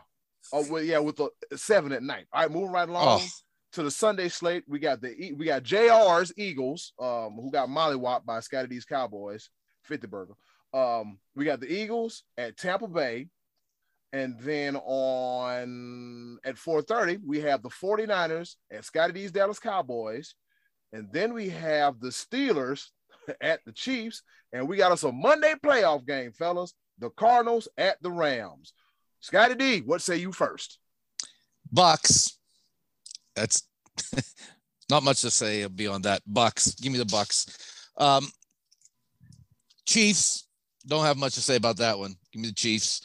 Speaker 1: oh well, yeah with the 7 at night all right moving right along
Speaker 3: Oh,
Speaker 1: to the Sunday slate, we got the we got JR's Eagles, um, who got mollywopped by Scotty D's Cowboys, 50 burger. Um, we got the Eagles at Tampa Bay, and then on at 4:30, we have the 49ers at Scotty D's Dallas Cowboys, and then we have the Steelers at the Chiefs, and we got us a Monday playoff game, fellas. The Cardinals at the Rams. Scotty D, what say you first?
Speaker 3: Bucks. That's not much to say beyond that. Bucks. Give me the Bucks. Um, Chiefs. Don't have much to say about that one. Give me the Chiefs.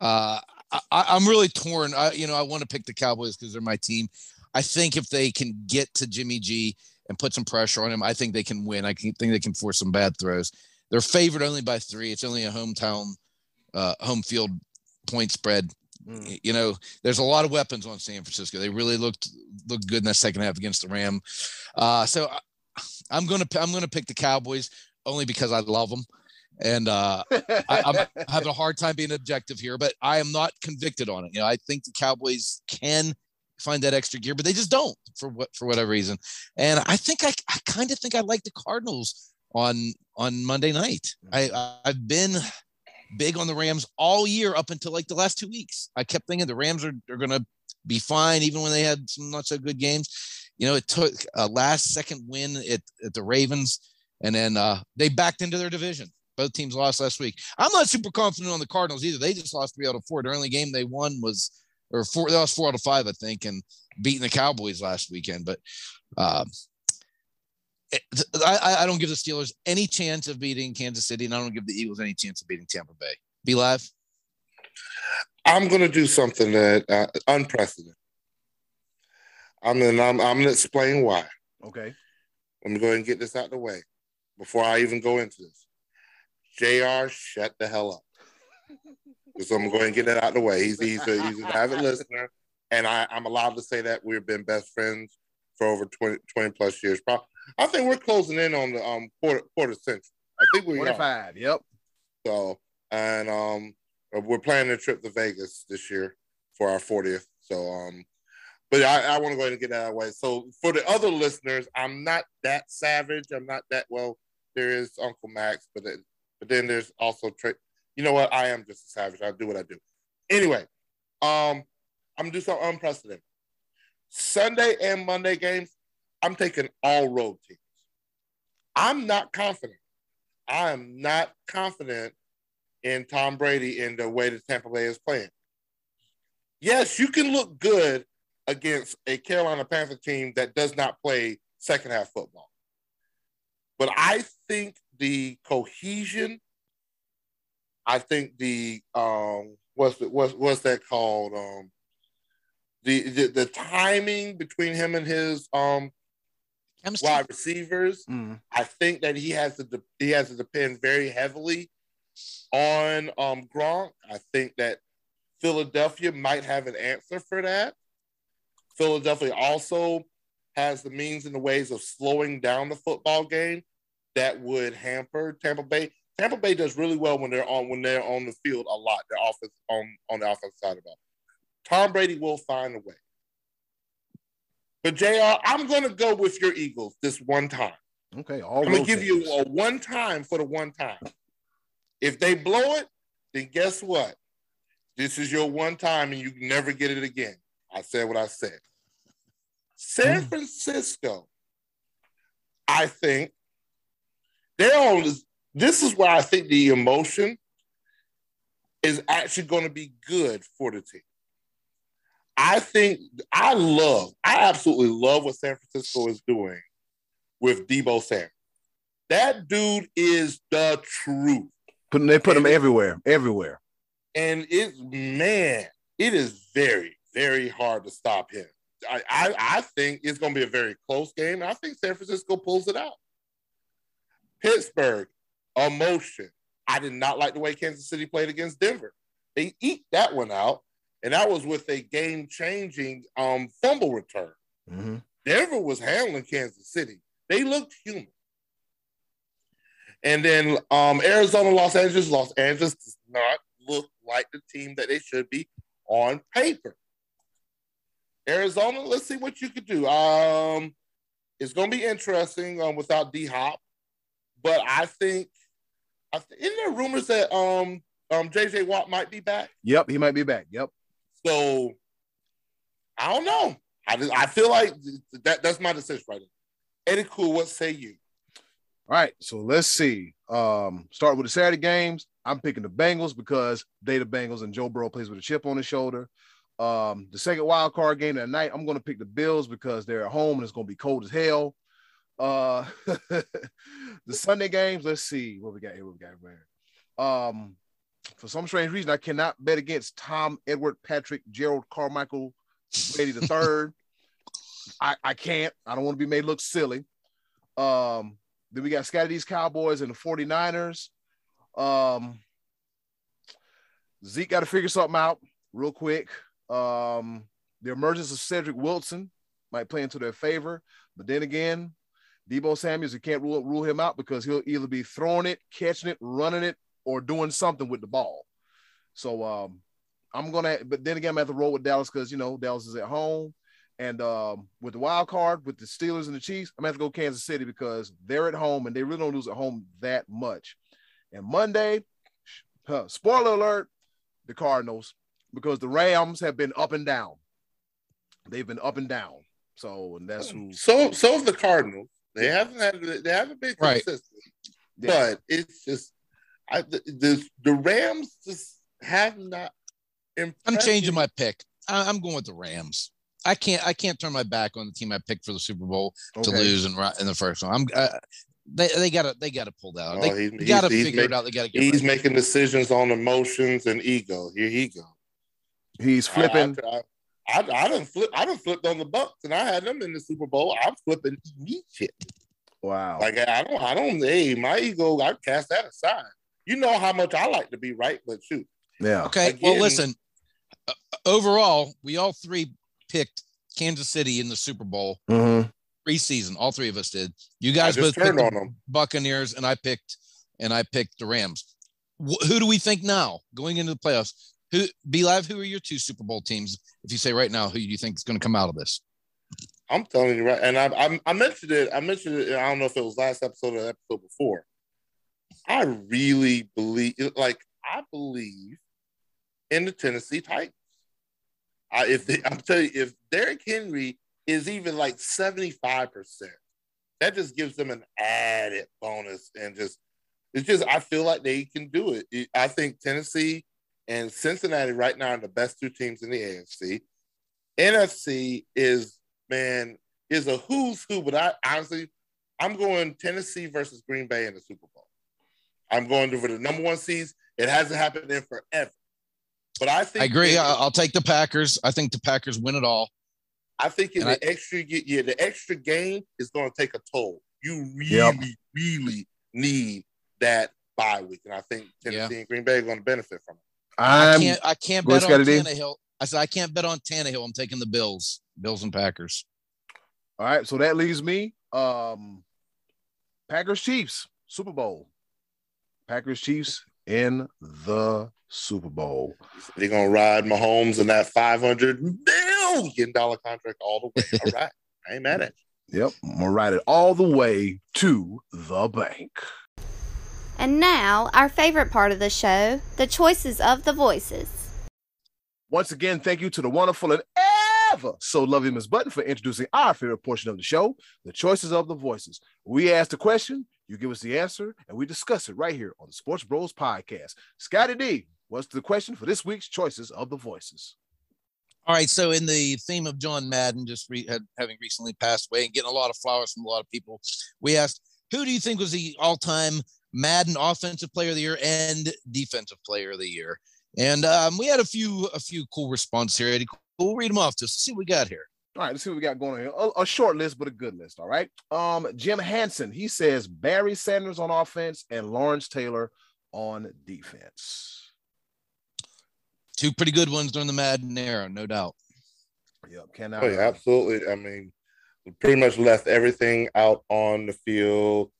Speaker 3: Uh, I, I'm really torn. I, you know, I want to pick the Cowboys because they're my team. I think if they can get to Jimmy G and put some pressure on him, I think they can win. I can, think they can force some bad throws. They're favored only by three. It's only a hometown, uh, home field point spread.
Speaker 1: Mm.
Speaker 3: You know, there's a lot of weapons on San Francisco. They really looked looked good in that second half against the Ram. Uh, so I, I'm gonna I'm gonna pick the Cowboys only because I love them, and uh, I, I'm having a hard time being objective here, but I am not convicted on it. You know, I think the Cowboys can find that extra gear, but they just don't for what for whatever reason. And I think I, I kind of think I like the Cardinals on on Monday night. I I've been big on the Rams all year up until like the last two weeks. I kept thinking the Rams are, are gonna be fine even when they had some not so good games. You know, it took a last second win at, at the Ravens, and then uh, they backed into their division. Both teams lost last week. I'm not super confident on the Cardinals either. They just lost three out of four. Their only game they won was, or four, they lost four out of five, I think, and beating the Cowboys last weekend. But um, it, I, I- I don't give the Steelers any chance of beating Kansas City, and I don't give the Eagles any chance of beating Tampa Bay. B Live.
Speaker 2: I'm going to do something that uh, unprecedented. I'm gonna I'm, I'm gonna explain why.
Speaker 1: okay.
Speaker 2: Let me go ahead and get this out of the way before I even go into this. Jr. Shut the hell up. So I'm going to go ahead and get that out of the way. He's he's a, he's an avid listener, and I, I'm allowed to say that we've been best friends for over 20, 20 plus years. Pro- I think we're closing in on the um quarter quarter century. I think we are.
Speaker 1: 25. Yep.
Speaker 2: So, and um, we're planning a trip to Vegas this year for our 40th. So, um, but I, I want to go ahead and get that out of the way. So, for the other listeners, I'm not that savage. I'm not that well. There is Uncle Max, but but then there's also Trey. You know what? I am just a savage. I do what I do. Anyway, um, I'm gonna do something unprecedented. Sunday and Monday games, I'm taking all road teams. I'm not confident. I am not confident in Tom Brady in the way that Tampa Bay is playing. Yes, you can look good against a Carolina Panther team that does not play second half football. But I think the cohesion, I think the um what's the, what's what's that called? Um the, the the timing between him and his um wide receivers
Speaker 1: Mm.
Speaker 2: I think that he has to de- he has to depend very heavily on um Gronk. I think that Philadelphia might have an answer for that. Philadelphia also has the means and the ways of slowing down the football game that would hamper Tampa Bay. Tampa Bay does really well when they're on when they're on the field a lot. Their offense on on the offensive side of ball. Tom Brady will find a way. But JR, I'm going to go with your Eagles this one time.
Speaker 1: Okay. All
Speaker 2: I'm gonna
Speaker 1: road
Speaker 2: give you a one time for the one time. If they blow it, then guess what? This is your one time and you never get it again. I said what I said. San mm. Francisco, I think they're on this. This is where I think the emotion is actually going to be good for the team. I think I love, I absolutely love what San Francisco is doing with Deebo Samuel. That dude is the truth.
Speaker 1: They put
Speaker 2: And-
Speaker 1: everywhere, everywhere.
Speaker 2: And it, man, it is very, very hard to stop him. I, I, I think it's going to be a very close game. I think San Francisco pulls it out. Pittsburgh, emotion. I did not like the way Kansas City played against Denver. They eat that one out, and that was with a game-changing um, fumble return.
Speaker 1: Mm-hmm.
Speaker 2: Denver was handling Kansas City. They looked human. And then um, Arizona, Los Angeles. Los Angeles does not look like the team that they should be on paper. Arizona, let's see what you could do. Um, it's going to be interesting um, without D Hop, but I think, I th- isn't there rumors that um, um, JJ Watt might be back?
Speaker 1: Yep, he might be back. Yep.
Speaker 2: So I don't know. I just, I feel like that that's my decision right now. Eddie Cool, what say you?
Speaker 1: All right, so let's see. Um, start with the Saturday games. I'm picking the Bengals because they the Bengals and Joe Burrow plays with a chip on his shoulder. Um, the second wild card game that night, I'm going to pick the Bills because they're at home and it's going to be cold as hell. Uh, the Sunday games, let's see what we got here. What we got here. Um, for some strange reason, I cannot bet against Tom Edward Patrick Gerald Carmichael Brady the third. I, I can't. I don't want to be made look silly. Um, then we got Scotty D's Cowboys and the 49ers. Um, Zeke got to figure something out real quick. Um, the emergence of Cedric Wilson might play into their favor, but then again, Deebo Samuels, you can't rule, rule him out because he'll either be throwing it, catching it, running it, or doing something with the ball. So um, I'm gonna, but then again, I'm at the roll with Dallas because you know Dallas is at home, and um, with the wild card with the Steelers and the Chiefs, I'm gonna have to go Kansas City because they're at home and they really don't lose at home that much. And Monday, huh, spoiler alert, the Cardinals because the Rams have been up and down. They've been up and down. So and that's who.
Speaker 2: So so have the Cardinals. They haven't had they haven't been
Speaker 3: Right.
Speaker 2: consistent,
Speaker 1: Yeah.
Speaker 2: but it's just I the, the the Rams just have not.
Speaker 3: I'm changing my pick. I, I'm going with the Rams. I can't. I can't turn my back on the team I picked for the Super Bowl to lose in, in the first one. I'm. Uh, they they got to they got to pull that out.
Speaker 2: Oh,
Speaker 3: They
Speaker 2: he's-
Speaker 3: got to
Speaker 2: he's- he's
Speaker 3: figure it out. They got to get.
Speaker 2: He's
Speaker 3: ready.
Speaker 2: making decisions on emotions and ego. Here he go.
Speaker 1: He's flipping.
Speaker 2: I, I, I, I done flip. I done flipped on the Bucks, and I had them in the Super Bowl. I'm flipping immediate.
Speaker 1: Wow.
Speaker 2: Like I don't. I don't. Hey, my ego. I cast that aside. You know how much I like to be right, but shoot.
Speaker 1: yeah.
Speaker 3: Okay. well, listen. Uh, overall, we all three picked Kansas City in the Super Bowl
Speaker 1: Mm-hmm.
Speaker 3: preseason. All three of us did. You guys both
Speaker 2: turned
Speaker 3: picked
Speaker 2: on them.
Speaker 3: Buccaneers, and I picked and I picked the Rams. Wh- who do we think now going into the playoffs? Who B Live? Who are your two Super Bowl teams? If you say right now, who do you think is going to come out of this?
Speaker 2: I'm telling you right, and I, I I mentioned it. I mentioned it. I don't know if it was last episode or episode before. I really believe, like I believe, in the Tennessee Titans. I, if they, I'm telling you, if Derrick Henry is even like 75 percent, that just gives them an added bonus, and just it's just I feel like they can do it. It- I think Tennessee and Cincinnati right now are the best two teams in the AFC. NFC is man is a who's who, but I honestly I'm going Tennessee versus Green Bay in the Super Bowl. I'm going to for the number one seeds. It hasn't happened in forever, but I think
Speaker 3: I agree.
Speaker 2: that-
Speaker 3: I- I'll take the Packers. I think the Packers win it all.
Speaker 2: I think in
Speaker 3: And
Speaker 2: the extra yeah, the extra game is going to take a toll. You really,
Speaker 1: Yep.
Speaker 2: really need that bye week, and I think Tennessee and Green Bay are going to benefit from it.
Speaker 3: I
Speaker 1: I'm
Speaker 3: can't. I can't bet on
Speaker 1: Scotty D.
Speaker 3: Tannehill. I said I can't bet on Tannehill. I'm taking the Bills. Bills and Packers.
Speaker 1: all right. So that leaves me. Um, Packers Chiefs Super Bowl. Packers Chiefs in the Super Bowl.
Speaker 2: They're going to ride Mahomes and that five hundred million dollar contract all the way. All right, I ain't mad at you.
Speaker 1: Yep, I'm gonna ride it all the way to the bank.
Speaker 4: And now, our favorite part of the show the choices of the voices.
Speaker 1: Once again, thank you to the wonderful and ever so lovely Miss Button for introducing our favorite portion of the show, the choices of the voices. We ask the question, you give us the answer, and we discuss it right here on the Sports Bros podcast. Scotty D, what's the question for this week's choices of the voices?
Speaker 3: All right. So, in the theme of John Madden just re- had, having recently passed away and getting a lot of flowers from a lot of people, we asked, who do you think was the all time Madden Offensive Player of the Year and Defensive Player of the Year? And um, we had a few a few cool responses here. Eddie. We'll read them off just to see what we got here.
Speaker 1: All right, let's see what we got going on here. A, a short list, but a good list. All right. Um, Jim Hanson, he says Barry Sanders on offense and Lawrence Taylor on defense.
Speaker 3: Two pretty good ones during the Madden era, no doubt.
Speaker 1: Yep, cannot.
Speaker 2: Oh, yeah, absolutely. I mean, pretty much left everything out on the field.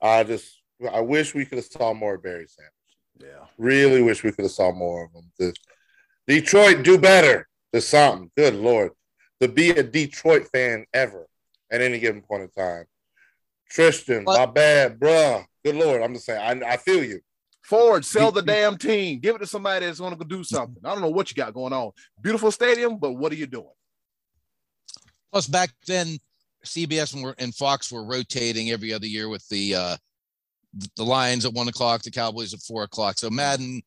Speaker 2: I just, I wish we could have saw more of Barry Sanders.
Speaker 1: Yeah.
Speaker 2: Really wish we could have saw more of them. The, Detroit, do better. There's something. Good lord, to be a Detroit fan ever at any given point in time. Tristan,
Speaker 3: What?
Speaker 2: my bad, bruh. Good lord, I'm just saying. I, I feel you.
Speaker 1: Ford, sell the damn team. Give it to somebody that's going to do something. I don't know what you got going on. Beautiful stadium, but what are you doing?
Speaker 3: Plus, back then, CBS and, and Fox were rotating every other year with the uh, the Lions at one o'clock, the Cowboys at four o'clock. So Madden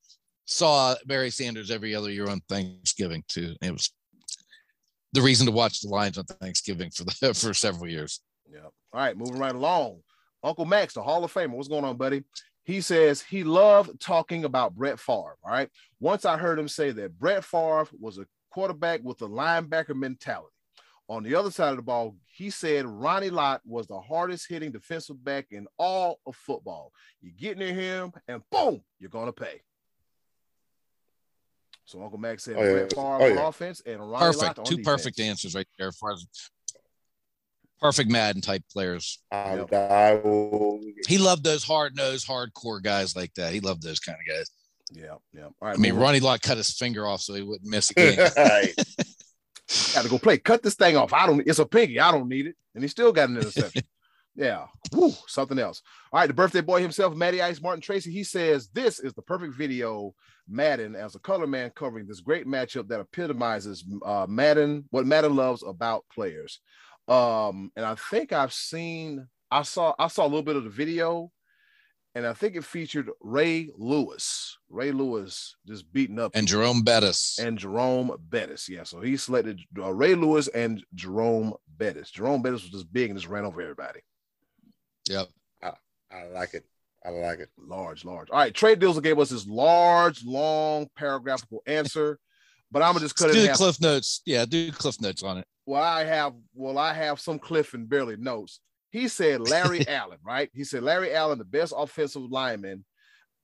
Speaker 3: saw Barry Sanders every other year on Thanksgiving too. It was the reason to watch the Lions on Thanksgiving for the for several years.
Speaker 1: Yeah. All right, moving right along. Uncle Max, the Hall of Famer. What's going on, buddy? He says he loved talking about Brett Favre. All right. Once I heard him say that Brett Favre was a quarterback with a linebacker mentality. On the other side of the ball, he said Ronnie Lott was the hardest hitting defensive back in all of football. You get near him and boom, you're gonna pay. So Uncle Max said
Speaker 2: Oh, yeah.
Speaker 1: Brett Favre
Speaker 2: Oh,
Speaker 1: on
Speaker 2: yeah.
Speaker 1: offense and Ronnie
Speaker 3: Perfect,
Speaker 1: Lott on
Speaker 3: two
Speaker 1: defense.
Speaker 3: perfect answers right there. As perfect Madden type players.
Speaker 2: I,
Speaker 1: Yep.
Speaker 2: I will.
Speaker 3: He loved those hard nosed, hardcore guys like that. He loved those kind of guys.
Speaker 1: Yeah, yeah. All right.
Speaker 3: I mean, Ronnie Lott cut his finger off so he wouldn't miss a game.
Speaker 2: Right.
Speaker 1: Got to go play. Cut this thing off. I don't. It's a pinky. I don't need it, and he still got an interception. yeah, Woo, something else. All right, the birthday boy himself, Matty Ice Martin Tracy. He says this is the perfect video. Madden as a color man covering this great matchup that epitomizes uh, Madden, what Madden loves about players. Um, and I think I've seen. I saw. I saw a little bit of the video. And I think it featured Ray Lewis. Ray Lewis just beating up
Speaker 3: and Jerome Bettis.
Speaker 1: and Jerome Bettis. Yeah, so he selected uh, Ray Lewis and Jerome Bettis. Jerome Bettis was just big and just ran over everybody.
Speaker 3: yep.
Speaker 2: I like it. I like it.
Speaker 1: Large, large. All right, Trey Dizzle gave us this large, long paragraphical answer, but I'm gonna just cut
Speaker 3: Let's
Speaker 1: it
Speaker 3: do the cliff notes. Yeah, do cliff notes on it.
Speaker 1: Well, I have well, I have some Cliff and barely notes. He said Larry Allen, right? He said Larry Allen, the best offensive lineman,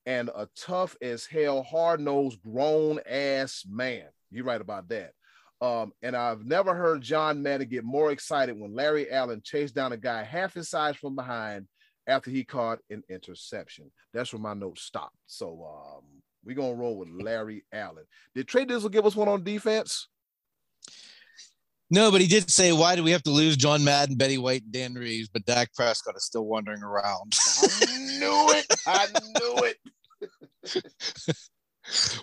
Speaker 1: and a tough as hell, hard-nosed, grown ass man. You're right about that. Um, and I've never heard John Madden get more excited when Larry Allen chased down a guy half his size from behind after he caught an interception. That's where my notes stopped. So um, we're gonna roll with Larry Allen. Did Trey Dizzle give us one on defense?
Speaker 3: No, but he did say, why do we have to lose John Madden, Betty White, and Dan Reeves, but Dak Prescott is still wandering around.
Speaker 1: I knew it. I knew it.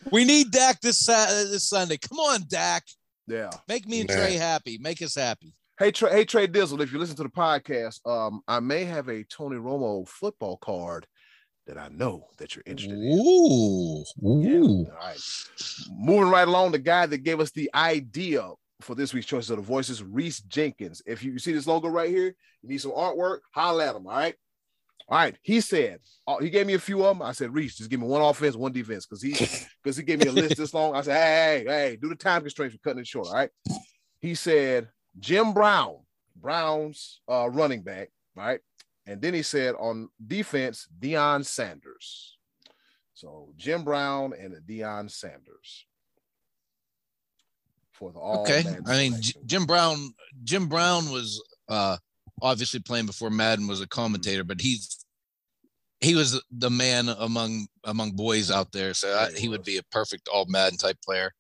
Speaker 3: we need Dak this Sa- this Sunday. Come on, Dak.
Speaker 1: Yeah.
Speaker 3: Make me and
Speaker 2: Man.
Speaker 3: Trey happy. Make us happy.
Speaker 1: Hey, Trey, hey, Trey Dizzle, if you listen to the podcast, um, I may have a Tony Romo football card that I know that you're interested in.
Speaker 3: Ooh.
Speaker 1: Yeah.
Speaker 3: Ooh.
Speaker 1: All right. Moving right along, the guy that gave us the idea for this week's Choices of the Voices, Reese Jenkins. If you see this logo right here, you need some artwork, holla at him. All right. All right. He said, uh, he gave me a few of them. I said, Reese, just give me one offense, one defense. Because he because he gave me a list this long. I said, hey, hey, hey, do the time constraints for cutting it short. All right. He said, Jim Brown, Brown's uh, running back, right? And then he said on defense, Deion Sanders. So Jim Brown and Deion Sanders for the all.
Speaker 3: Okay. I mean, J- Jim Brown. Jim Brown was uh, obviously playing before Madden was a commentator, but he's he was the man among among boys out there. So I,
Speaker 1: he
Speaker 3: he would be a perfect all Madden type player.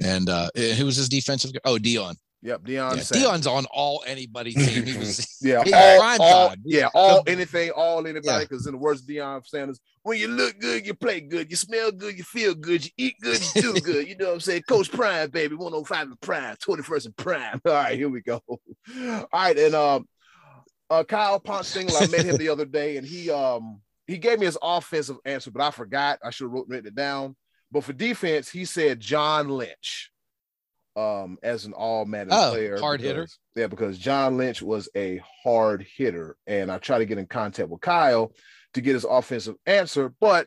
Speaker 3: And uh, who was his defensive? Oh, Deion.
Speaker 1: Yep, Deion.
Speaker 3: Yeah,
Speaker 1: Sanders.
Speaker 3: Deion's on all anybody team. He was
Speaker 1: Yeah,
Speaker 3: he
Speaker 1: all,
Speaker 3: prime
Speaker 1: all-
Speaker 3: time.
Speaker 1: yeah, all anything, all anybody.
Speaker 3: Yeah.
Speaker 1: Because in the words of Deion Sanders, when you look good, you play good, you smell good, you feel good, you eat good, you do good. You know what I'm saying? Coach Prime, baby, 105 in Prime, 21st in Prime. All right, here we go. All right, and um, uh, Kyle Pontingle, I met him the other day, and he um he gave me his offensive answer, but I forgot. I should have wrote written it down. But for defense, he said John Lynch um as an all Madden
Speaker 3: Oh,
Speaker 1: player.
Speaker 3: hard hitter.
Speaker 1: Yeah, because John Lynch was a hard hitter, and I tried to get in contact with Kyle to get his offensive answer, but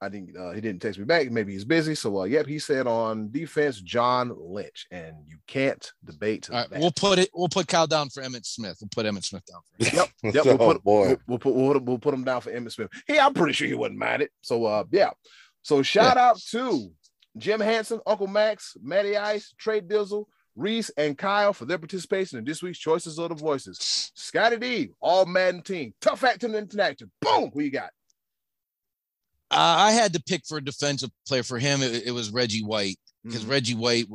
Speaker 1: I think uh, he didn't text me back. Maybe he's busy. So, uh, yep, he said on defense, John Lynch, and you can't debate.
Speaker 3: All right,
Speaker 1: that.
Speaker 3: we'll put it. We'll put Kyle down for Emmitt Smith. We'll put Emmitt Smith down. For him.
Speaker 1: Yep, yep.
Speaker 2: oh,
Speaker 1: We'll put,
Speaker 2: boy.
Speaker 1: We'll, we'll put we'll, we'll, we'll put him down for Emmitt Smith. Hey, I'm pretty sure he wouldn't mind it. So, uh, yeah. So, shout out to Jim Hanson, Uncle Max, Matty Ice, Trey Dizzle, Reese, and Kyle for their participation in this week's Choices of the Voices. Scotty D, all Madden team, tough acting and interaction. Boom, who you got?
Speaker 3: Uh, I had to pick for a defensive player for him. It, it was Reggie White because
Speaker 1: Mhm.
Speaker 3: Reggie White,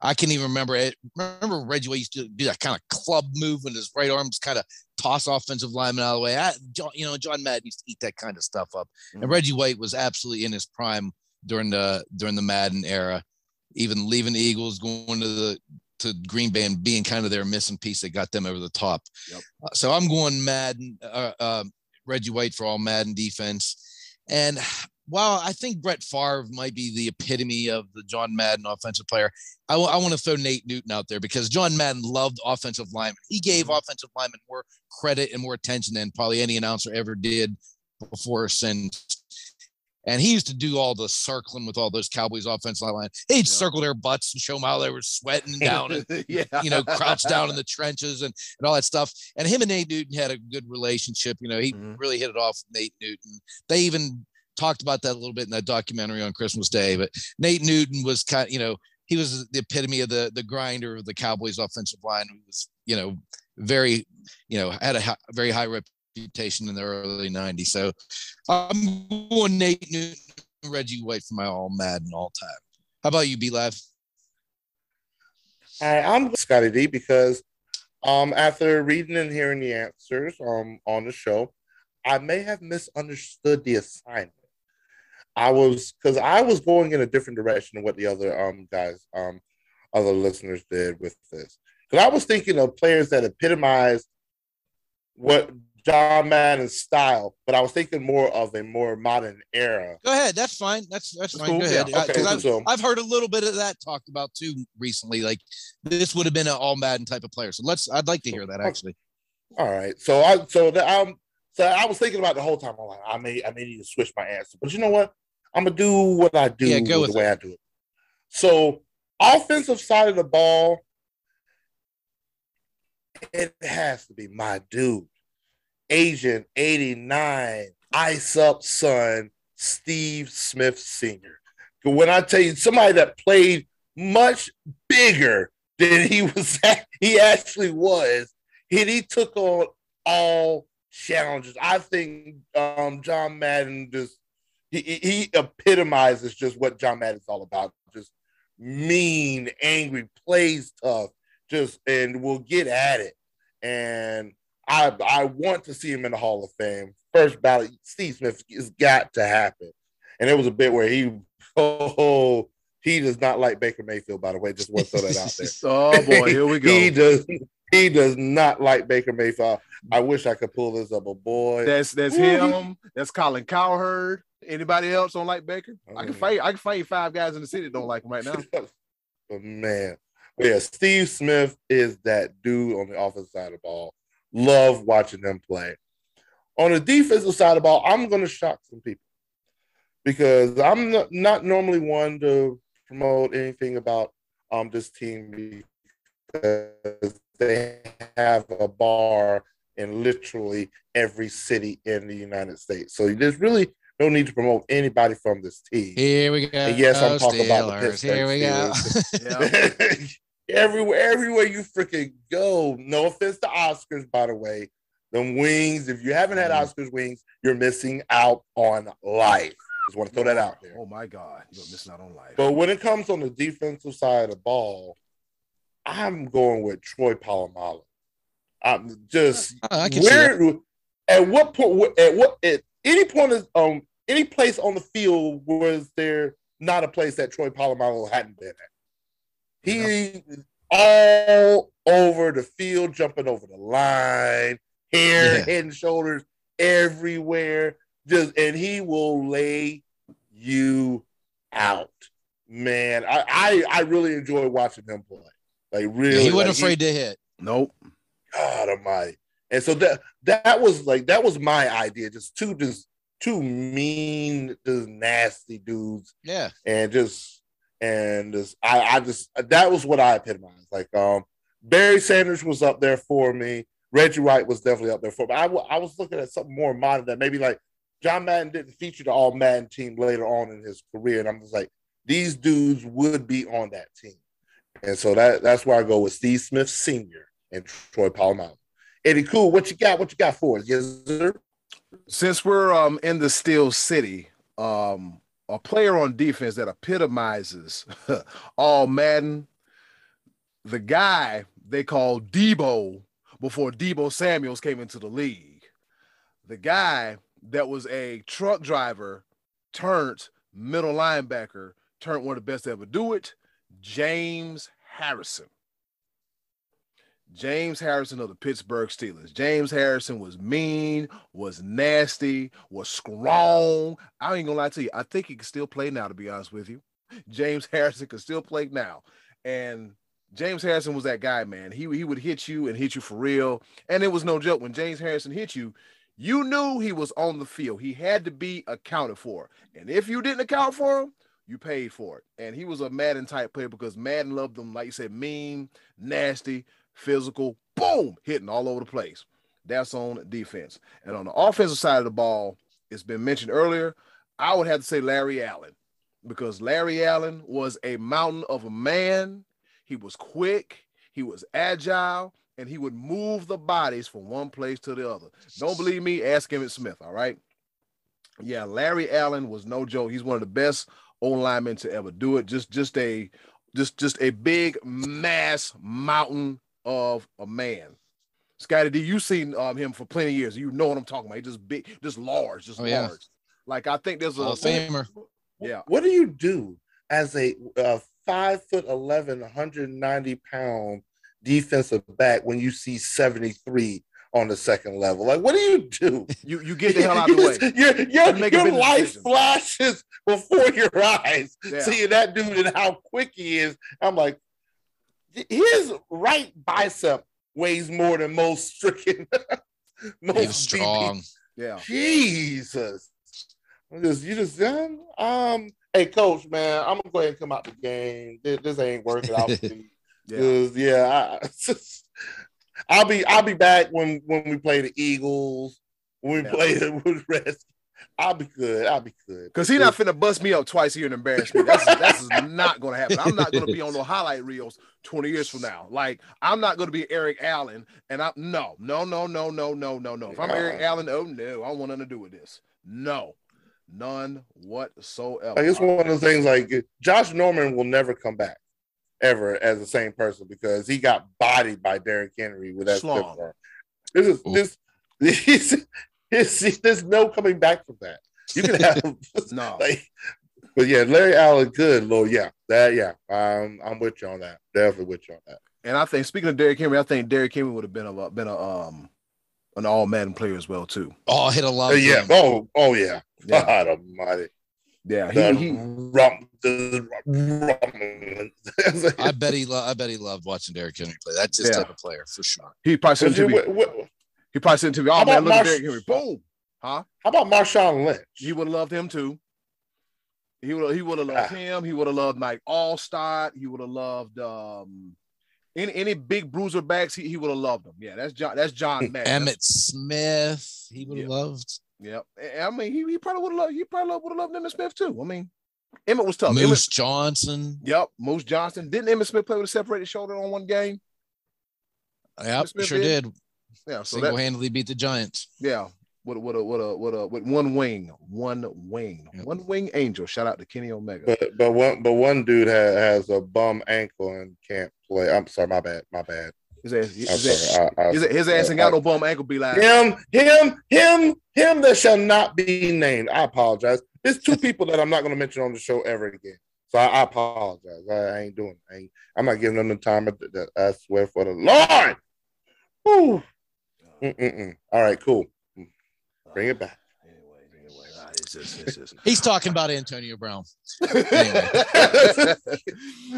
Speaker 3: I can't even remember it. Remember Reggie White used to do that kind of club move when his right arms kind of toss offensive linemen out of the way. I, John, you know, John Madden used to eat that kind of stuff up,
Speaker 1: Mhm.
Speaker 3: and Reggie White was absolutely in his prime during the during the Madden era. Even leaving the Eagles, going to the to Green Bay and being kind of their missing piece that got them over the top.
Speaker 1: Yep.
Speaker 3: Uh, so I'm going Madden, uh, uh, Reggie White for all Madden defense. And while I think Brett Favre might be the epitome of the John Madden offensive player, I want to throw Nate Newton out there because John Madden loved offensive linemen. He gave offensive linemen more credit and more attention than probably any announcer ever did before or since. And he used to do all the circling with all those Cowboys offensive line. He'd
Speaker 1: Yeah.
Speaker 3: circle their butts and show them how they were sweating down and
Speaker 1: yeah,
Speaker 3: you know, crouched down in the trenches and, and all that stuff. And him and Nate Newton had a good relationship. You know, he
Speaker 1: Mhm.
Speaker 3: really hit it off with Nate Newton. They even talked about that a little bit in that documentary on Christmas Day. But Nate Newton was kind of, you know, he was the epitome of the the grinder of the Cowboys offensive line. Who was, you know, very, you know, had a hi- very high reputation in the early '90s. So I'm going Nate Newton, Reggie White for my all Madden all time. How about you, B Live?
Speaker 2: I'm Scotty D because um, after reading and hearing the answers um, on the show, I may have misunderstood the assignment. I was because I was going in a different direction than what the other um guys um other listeners did with this. Because I was thinking of players that epitomize what John Madden style, but I was thinking more of a more modern era.
Speaker 3: Go ahead. That's fine. That's that's
Speaker 1: That's
Speaker 3: fine.
Speaker 1: cool.
Speaker 3: Go ahead. Uh,
Speaker 2: okay,
Speaker 3: 'cause I've,
Speaker 2: so-
Speaker 3: I've heard a little bit of that talked about too recently. Like this would have been an all Madden type of player. So let's. I'd like to hear that actually.
Speaker 2: All right. So I so the, um so I was thinking about the whole time. I'm like, I may I may need to switch my answer, but you know what? I'm gonna do what I do
Speaker 3: Yeah, go
Speaker 2: with
Speaker 3: with
Speaker 2: the way I do it. So offensive side of the ball, it has to be my dude, Agent 89, Ice Up Son, Steve Smith Sr. When I tell you somebody that played much bigger than he was, he actually was, and he took on all challenges. I think um, John Madden just he, he epitomizes just what John Madden's all about. Just mean, angry, plays tough, just and will get at it. And I I want to see him in the Hall of Fame. First ballot, Steve Smith has got to happen. And it was a bit where he oh he does not like Baker Mayfield, by the way. Just want to throw that out there.
Speaker 1: Oh boy, here we go.
Speaker 2: he does he does not like Baker Mayfield. I wish I could pull this up, but boy,
Speaker 1: That's that's him. That's Colin Cowherd. Anybody else don't like Baker? I can
Speaker 2: Mm.
Speaker 1: find I can find you five guys in the city that don't like him right now.
Speaker 2: but man, but yeah, Steve Smith is that dude on the offensive side of the ball. Love watching them play. On the defensive side of the ball, I'm going to shock some people because I'm not, normally one to promote anything about um this team because they have a bar in literally every city in the United States. So there's really no need to promote anybody from this team.
Speaker 3: Here we go.
Speaker 2: And yes, I'm talking about the
Speaker 3: Steelers. Here we go.
Speaker 1: Yeah.
Speaker 2: everywhere, everywhere you freaking go. No offense to Oscars, by the way. Them wings, if you haven't had
Speaker 1: Mhm.
Speaker 2: Oscars wings, you're missing out on life. Just want to throw that out there.
Speaker 1: Oh my God, you're missing out on life.
Speaker 2: But when it comes on the defensive side of the ball, I'm going with Troy Polamalu. I'm just
Speaker 3: I can see that.
Speaker 2: where at what point at what at any point is um any place on the field was there not a place that Troy Polamalu hadn't been at? He all over the field, jumping over the line, hair,
Speaker 3: Yeah.
Speaker 2: head and shoulders everywhere. Just and he will lay you out. Man, I I, I really enjoy watching him play. Like really,
Speaker 3: he wasn't
Speaker 2: like,
Speaker 3: afraid to hit.
Speaker 1: nope.
Speaker 2: God Almighty. And so that that was like that was my idea, just two just two mean, just nasty dudes,
Speaker 3: Yeah.
Speaker 2: and just and I, I just that was what I epitomized. Like um, Barry Sanders was up there for me. Reggie White was definitely up there for me. I, was looking at something more modern that maybe like John Madden didn't feature the All Madden team later on in his career, and I'm just like these dudes would be on that team, and so that that's where I go with Steve Smith Senior and Troy Polamalu. Eddie Cool, what you got? What you got for us? Yes, sir.
Speaker 1: Since we're um in the Steel City, um, a player on defense that epitomizes all Madden, the guy they call Deebo before Deebo Samuels came into the league, the guy that was a truck driver turned middle linebacker, turned one of the best to ever do it, James Harrison. James Harrison of the Pittsburgh Steelers. James Harrison was mean, was nasty, was strong. I ain't gonna lie to you. I think he can still play now, to be honest with you. James Harrison can still play now. And James Harrison was that guy, man. He, he would hit you and hit you for real. And it was no joke. When James Harrison hit you, you knew he was on the field. He had to be accounted for. And if you didn't account for him, you paid for it. And he was a Madden type player because Madden loved him, like you said, mean, nasty, physical, boom, hitting all over the place. That's on defense. And on the offensive side of the ball, it's been mentioned earlier. I would have to say Larry Allen because Larry Allen was a mountain of a man. He was quick, he was agile, and he would move the bodies from one place to the other. Don't believe me? Ask Emmitt Smith. All right. Yeah, Larry Allen was no joke. He's one of the best O linemen to ever do it. Just, just a, just, just a big mass mountain of a man. Scotty D, you've seen um, him for plenty of years. You know what I'm talking about. He's just big, just large, just
Speaker 3: Oh, yeah.
Speaker 1: large. Like I think there's a
Speaker 3: Hall Famer.
Speaker 1: Yeah.
Speaker 2: What do you do as a uh, five foot 11, 190 pound defensive back when you see 73 on the second level? Like, what do you do?
Speaker 1: You you get the hell out of the way.
Speaker 2: Your, your,
Speaker 1: make a
Speaker 2: your life
Speaker 1: decision.
Speaker 2: flashes before your eyes,
Speaker 1: Yeah.
Speaker 2: seeing that dude and how quick he is. I'm like, his right bicep weighs more than most stricken. most
Speaker 3: He was
Speaker 2: DB
Speaker 3: strong.
Speaker 1: Yeah.
Speaker 2: Jesus. I'm just you just um, um hey coach man, I'm gonna go ahead and come out the game. This, this ain't working out for me.
Speaker 1: Yeah.
Speaker 2: 'Cause, yeah, I, I'll be I'll be back when when we play the Eagles, when we
Speaker 1: Yeah.
Speaker 2: play the with Reds. I'll be good. I'll be good.
Speaker 1: Because he's not finna bust me up twice a year and embarrass me. That's that's not gonna happen. I'm not gonna be on no highlight reels 20 years from now. Like I'm not gonna be Eric Allen. And I'm no, no, no, no, no, no, no, no. If I'm Eric Allen, oh no, I don't want nothing to do with this. No, none whatsoever.
Speaker 2: Like it's one of those things like Josh Norman will never come back ever as the same person because he got bodied by Derrick Henry with that stiff This is
Speaker 3: Ooh.
Speaker 2: this this, this there's no coming back from that. You can have
Speaker 1: no.
Speaker 2: like but yeah, Larry Allen, good Lord. Yeah, that yeah. Um, I'm with you on that. Definitely with you on that.
Speaker 1: And I think speaking of Derrick Henry, I think Derrick Henry would have been a been a um an all Madden player as well too.
Speaker 3: Oh, I hit a lot.
Speaker 2: Uh,
Speaker 3: of
Speaker 2: yeah.
Speaker 3: them.
Speaker 2: Oh, oh yeah.
Speaker 1: Yeah,
Speaker 2: God almighty.
Speaker 1: yeah. He, he
Speaker 2: rum, the rum.
Speaker 3: I bet he. Lo- I bet he loved watching Derrick Henry play. That's his
Speaker 1: Yeah.
Speaker 3: type of player for sure.
Speaker 1: he probably sent it to me.
Speaker 2: What- what-
Speaker 1: He probably sent it to me.
Speaker 2: How
Speaker 1: Oh man,
Speaker 2: about
Speaker 1: look at
Speaker 2: Marsh-
Speaker 1: Derrick Henry. Boom. Huh?
Speaker 2: How about Marshawn Lynch?
Speaker 1: He would have loved him too. He would he would have loved
Speaker 2: Ah.
Speaker 1: him. He would have loved Mike Alstott. He would have loved um any any big bruiser backs. He, he would have loved them. Yeah, that's John. That's John Madden.
Speaker 3: Emmitt Smith. He would have
Speaker 1: Yeah.
Speaker 3: loved.
Speaker 1: Yep. I mean, he, he probably would have loved. He probably would have loved Emmitt Smith too. I mean, Emmitt was tough.
Speaker 3: Moose
Speaker 1: Emmitt,
Speaker 3: Johnson.
Speaker 1: yep. Moose Johnson. Didn't Emmitt Smith play with a separated shoulder on one game?
Speaker 3: Yep,
Speaker 1: Smith
Speaker 3: sure
Speaker 1: did?
Speaker 3: did.
Speaker 1: Yeah. So that
Speaker 3: Single-handedly beat the Giants.
Speaker 1: yeah. With with a with a with a with one wing, one wing,
Speaker 3: Yep.
Speaker 1: one wing angel. Shout out to Kenny Omega.
Speaker 2: But but one but one dude has, has a bum ankle and can't play. I'm sorry, my bad, my bad.
Speaker 1: His ass,
Speaker 2: I'm
Speaker 1: his ass.
Speaker 2: I, I,
Speaker 1: his, his ass ain't got no bum ankle. Be like,
Speaker 2: him, him, him, him that shall not be named. I apologize. There's two people that I'm not going to mention on the show ever again. So I, I apologize. I, I ain't doing. I ain't, I'm not giving them the time. Of the, I swear for the Lord. Whew. Mm-mm-mm. All right, cool. Bring it back.
Speaker 1: Anyway, anyway, nah, it's just, it's just.
Speaker 3: He's talking about Antonio Brown.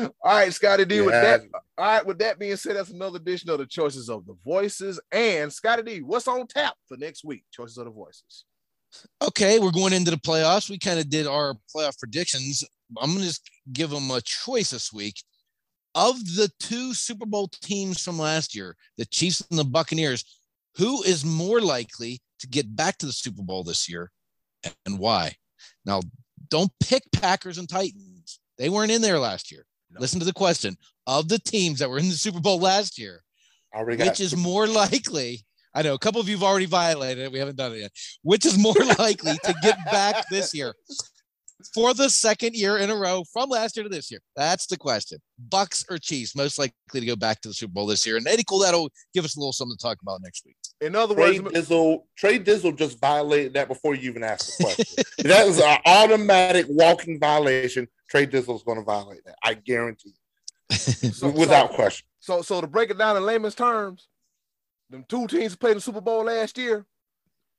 Speaker 1: All right, Scotty D. With that, all right. With that being said, that's another edition of the Choices of the Voices. And Scotty D, what's on tap for next week? Choices of the Voices.
Speaker 3: Okay, we're going into the playoffs. We kind of did our playoff predictions. I'm going to just give them a choice this week. Of the two Super Bowl teams from last year, the Chiefs and the Buccaneers, who is more likely to get back to the Super Bowl this year and why? Now, don't pick Packers and Titans. They weren't in there last year.
Speaker 1: No.
Speaker 3: Listen to the question of the teams that were in the Super Bowl last year, which is more likely? I know a couple of you have already violated it. We haven't done it yet. Which is more likely to get back this year for the second year in a row from last year to this year? That's the question. Bucs or Chiefs most likely to go back to the Super Bowl this year. And Eddie Cool, that'll give us a little something to talk about next week.
Speaker 1: In other
Speaker 2: Trey
Speaker 1: words,
Speaker 2: Dizzle, Trey Dizzle just violated that before you even asked the question. that is an automatic walking violation. Trey Dizzle is going to violate that. I guarantee you.
Speaker 1: so,
Speaker 2: without
Speaker 1: so,
Speaker 2: question.
Speaker 1: so so to break it down in layman's terms, them two teams that played the Super Bowl last year.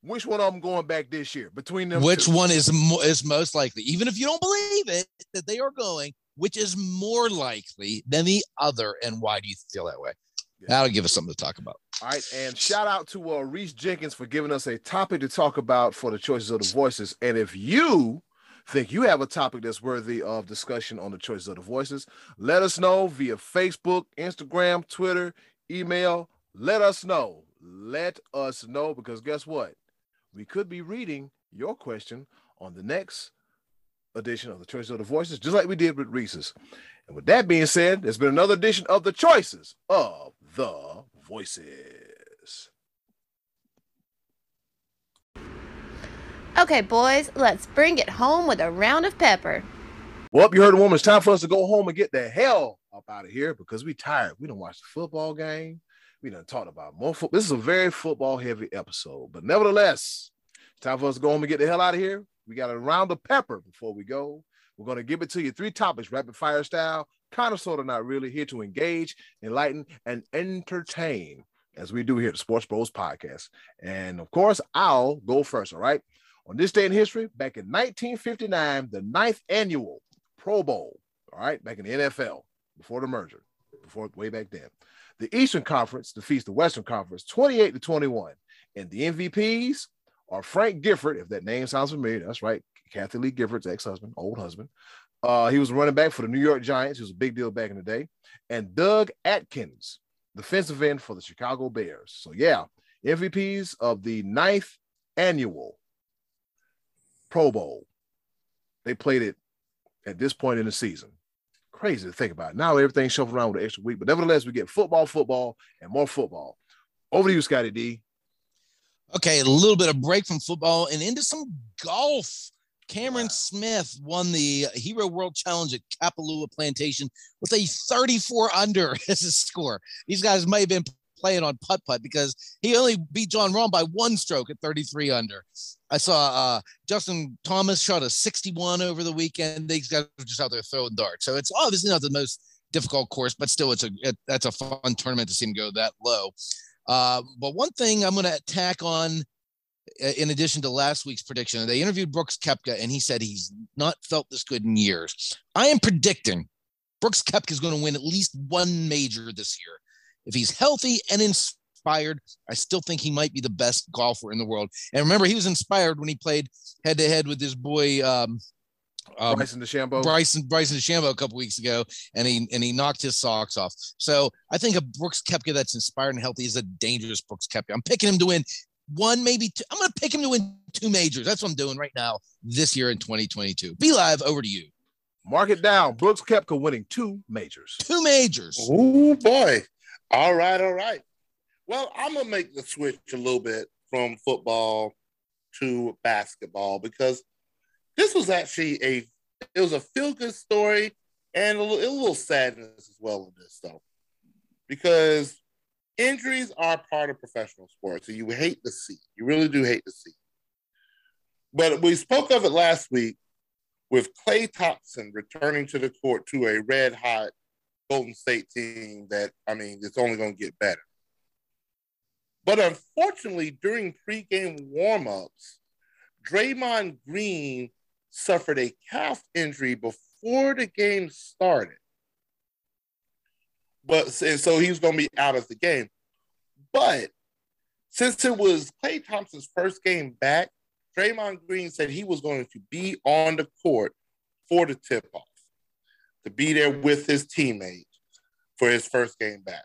Speaker 1: Which one of them going back this year? Between them,
Speaker 3: Which
Speaker 1: two?
Speaker 3: one is mo- is most likely, even if you don't believe it, that they are going? Which is more likely than the other, and why do you feel that way?
Speaker 1: Yeah.
Speaker 3: That'll give us something to talk about.
Speaker 1: All right, and shout out to uh, Reese Jenkins for giving us a topic to talk about for the choices of the voices. And if you think you have a topic that's worthy of discussion on the choices of the voices, let us know via Facebook, Instagram, Twitter, email. Let us know. Let us know because guess what? We could be reading your question on the next edition of the Choices of the Voices, just like we did with Reese's. And with that being said, there's been another edition of the Choices of the Voices.
Speaker 4: Okay, boys, let's bring it home with a round of pepper.
Speaker 1: Well, you heard the woman. It's time for us to go home and get the hell up out of here because we tired. We don't watch the football game. We done talked about more football. This is a very football heavy episode, but nevertheless, time for us to go home and get the hell out of here. We got a round of pepper before we go. We're going to give it to you three topics, rapid fire style, kind of, sort of, not really, here to engage, enlighten, and entertain as we do here at the Sports Bros podcast. And of course, I'll go first. All right. On this day in history, back in 1959, the ninth annual Pro Bowl, all right, back in the NFL before the merger, before way back then. The Eastern Conference defeats the Western Conference 28 to 21. And the MVPs are Frank Gifford, if that name sounds familiar. That's right. Kathie Lee Gifford's ex-husband, old husband. Uh, he was running back for the New York Giants. He was a big deal back in the day. And Doug Atkins, defensive end for the Chicago Bears. So yeah, MVPs of the ninth annual Pro Bowl. They played it at this point in the season. Crazy to think about. Now everything's shuffled around with an extra week, but nevertheless, we get football, football, and more football. Over to you, Scotty D.
Speaker 3: Okay, a little bit of break from football and into some golf. Cameron Smith won the Hero World Challenge at Kapalua Plantation with a 34 under as a score. These guys may have been playing on putt putt because he only beat Jon Rahm by one stroke at 33 under. I saw uh, Justin Thomas shot a 61 over the weekend. These guys were just out there throwing darts. So it's obviously not the most difficult course, but still, it's a it, that's a fun tournament to see him go that low. Uh, but one thing I'm going to tack on, uh, in addition to last week's prediction, they interviewed Brooks Koepka, and he said he's not felt this good in years. I am predicting Brooks Koepka is going to win at least one major this year. If he's healthy and inspired, I still think he might be the best golfer in the world. And remember, he was inspired when he played head to head with his boy. Um, um,
Speaker 1: Bryson DeChambeau.
Speaker 3: Bryson Bryson DeChambeau a couple weeks ago, and he and he knocked his socks off. So I think a Brooks Koepka that's inspired and healthy is a dangerous Brooks Koepka. I'm picking him to win one, maybe two. I'm going to pick him to win two majors. That's what I'm doing right now this year in 2022. B Live. Over to you.
Speaker 1: Mark it down. Brooks Koepka winning two majors.
Speaker 3: Two majors.
Speaker 2: Oh boy. All right, all right. Well, I'm gonna make the switch a little bit from football to basketball because this was actually a it was a feel good story and a little, a little sadness as well in this though because injuries are part of professional sports and you hate to see you really do hate to see but we spoke of it last week with Klay Thompson returning to the court to a red hot Golden State team that I mean it's only going to get better but unfortunately during pregame warmups Draymond Green suffered a calf injury before the game started. But and so he was going to be out of the game. But since it was Klay Thompson's first game back, Draymond Green said he was going to be on the court for the tip off, to be there with his teammate for his first game back.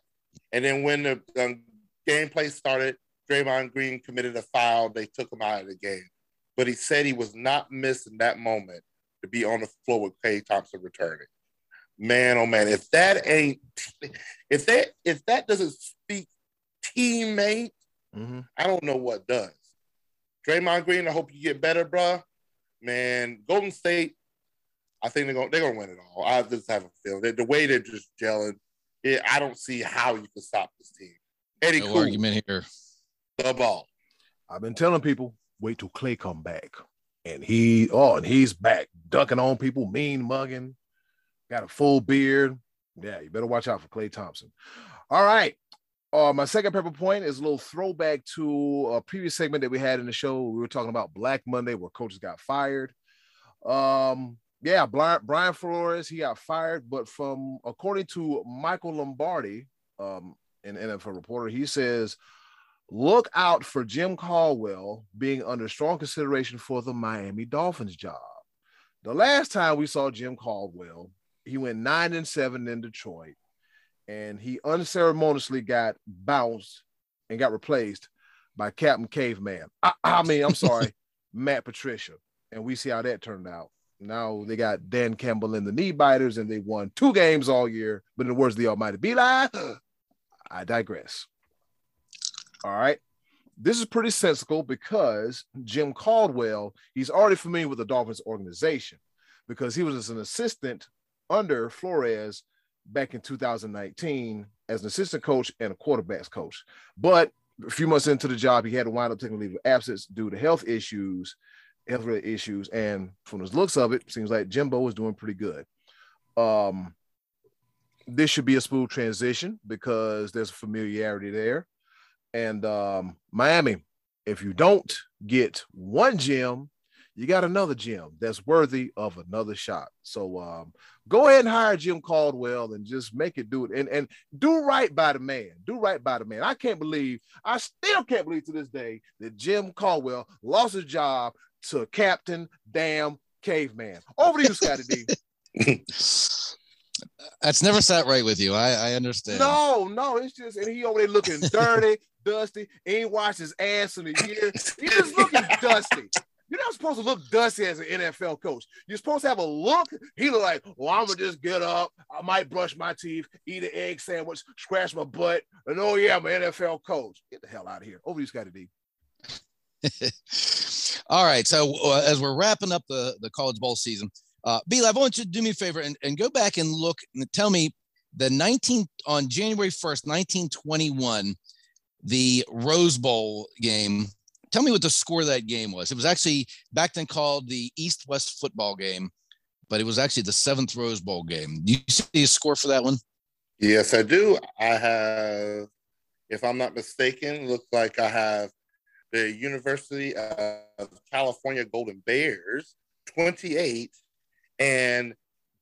Speaker 2: And then when the um, gameplay started, Draymond Green committed a foul. They took him out of the game. But he said he was not missing that moment to be on the floor with Klay Thompson returning. Man, oh man, if that ain't if that if that doesn't speak teammate, mm-hmm. I don't know what does. Draymond Green, I hope you get better, bro. Man, Golden State, I think they're gonna they're gonna win it all. I just have a feeling the, the way they're just gelling. It, I don't see how you can stop this team. Eddie,
Speaker 3: no cool, argument here.
Speaker 2: The ball.
Speaker 1: I've been telling people, wait till Klay come back, and he oh, and he's back, dunking on people, mean mugging, got a full beard. Yeah, you better watch out for Klay Thompson. All right. Uh, my second pepper point is a little throwback to a previous segment that we had in the show. We were talking about Black Monday, where coaches got fired. Um, yeah, Brian, Brian Flores, he got fired, but from according to Michael Lombardi, um, an NFL reporter, he says, look out for Jim Caldwell being under strong consideration for the Miami Dolphins job. The last time we saw Jim Caldwell, he went nine and seven in Detroit, and he unceremoniously got bounced and got replaced by Captain Caveman. I, I mean, I'm sorry, Matt Patricia, and we see how that turned out. Now they got Dan Campbell in the knee biters, and they won two games all year. But in the words of the Almighty Be I digress. All right. This is pretty sensible because Jim Caldwell, he's already familiar with the Dolphins organization because he was as an assistant under Flores back in 2019 as an assistant coach and a quarterbacks coach. But a few months into the job, he had to wind up taking leave of absence due to health issues health issues. And from the looks of it, seems like Jimbo is doing pretty good. Um, this should be a smooth transition because there's familiarity there. And um, Miami, if you don't get one Jim, you got another Jim that's worthy of another shot. So um, go ahead and hire Jim Caldwell and just make it do it and, and do right by the man. Do right by the man. I can't believe, I still can't believe to this day that Jim Caldwell lost his job to Captain Damn Caveman. Over to you, Scotty
Speaker 3: D. That's never sat right with you. I, I understand.
Speaker 1: No, no, it's just and he over there looking dirty, dusty. Ain't washed his ass in a year. He's just looking dusty. You're not supposed to look dusty as an NFL coach. You're supposed to have a look. He look like, well, I'm gonna just get up. I might brush my teeth, eat an egg sandwich, scratch my butt, and oh yeah, I'm an NFL coach. Get the hell out of here. Over to you, Scotty D.
Speaker 3: All right. So uh, as we're wrapping up the, the college bowl season, uh, B I want you to do me a favor and, and go back and look and tell me the 19 on January 1st, 1921, the Rose Bowl game. Tell me what the score of that game was. It was actually back then called the East West football game, but it was actually the seventh Rose Bowl game. Do you see the score for that one?
Speaker 2: Yes, I do. I have, if I'm not mistaken, looks like I have the University of California Golden Bears 28 and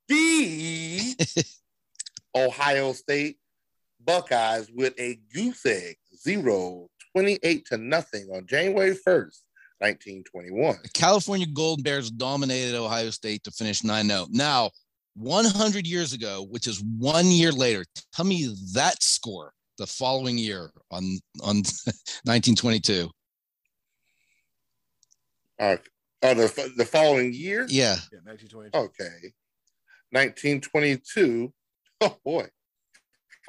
Speaker 2: the Ohio State Buckeyes with a goose egg zero 28 to nothing on January 1st. 1921. The
Speaker 3: California Golden Bears dominated Ohio State to finish 9 0. Now, 100 years ago, which is one year later, tell me that score the following year on, on 1922.
Speaker 2: Uh, oh, the, the following year?
Speaker 3: Yeah.
Speaker 1: Yeah, 1922.
Speaker 2: Okay. 1922. Oh, boy.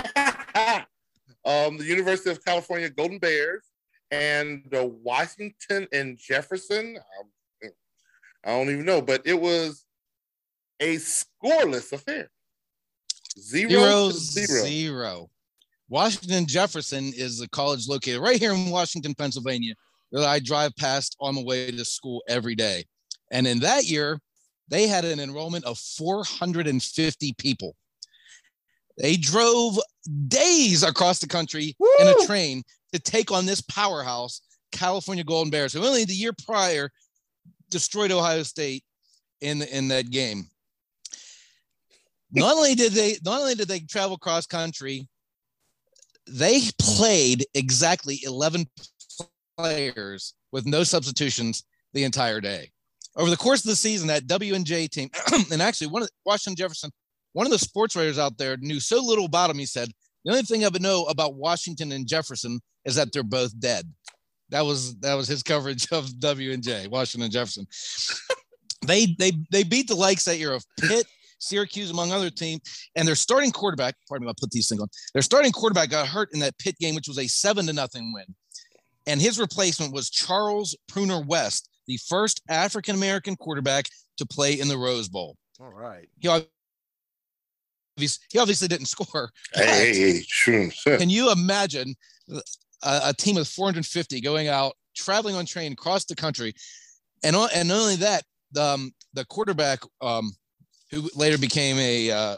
Speaker 2: um, the University of California Golden Bears and the Washington and Jefferson. Um, I don't even know, but it was a scoreless affair. Zero, zero, zero.
Speaker 3: zero. Washington Jefferson is a college located right here in Washington, Pennsylvania, that I drive past on the way to school every day. And in that year, they had an enrollment of 450 people. They drove days across the country Woo! in a train to take on this powerhouse, California Golden Bears, who only the year prior destroyed Ohio State in in that game. Not only did they not only did they travel cross country, they played exactly 11 players with no substitutions the entire day. Over the course of the season, that W and J team, and actually one of the, Washington Jefferson, one of the sports writers out there knew so little about him. He said the only thing I would know about Washington and Jefferson is that they're both dead. That was that was his coverage of W and J, Washington Jefferson. they they they beat the likes that year of Pitt, Syracuse, among other teams, and their starting quarterback. Pardon me, I'll put these things on. Their starting quarterback got hurt in that Pitt game, which was a seven to nothing win, and his replacement was Charles Pruner West, the first African American quarterback to play in the Rose Bowl.
Speaker 1: All right.
Speaker 3: He he obviously didn't score.
Speaker 2: Hey, hey, hey, sure.
Speaker 3: Can you imagine a, a, team of 450 going out, traveling on train across the country, and and not only that, um, the quarterback, um, who later became a, uh,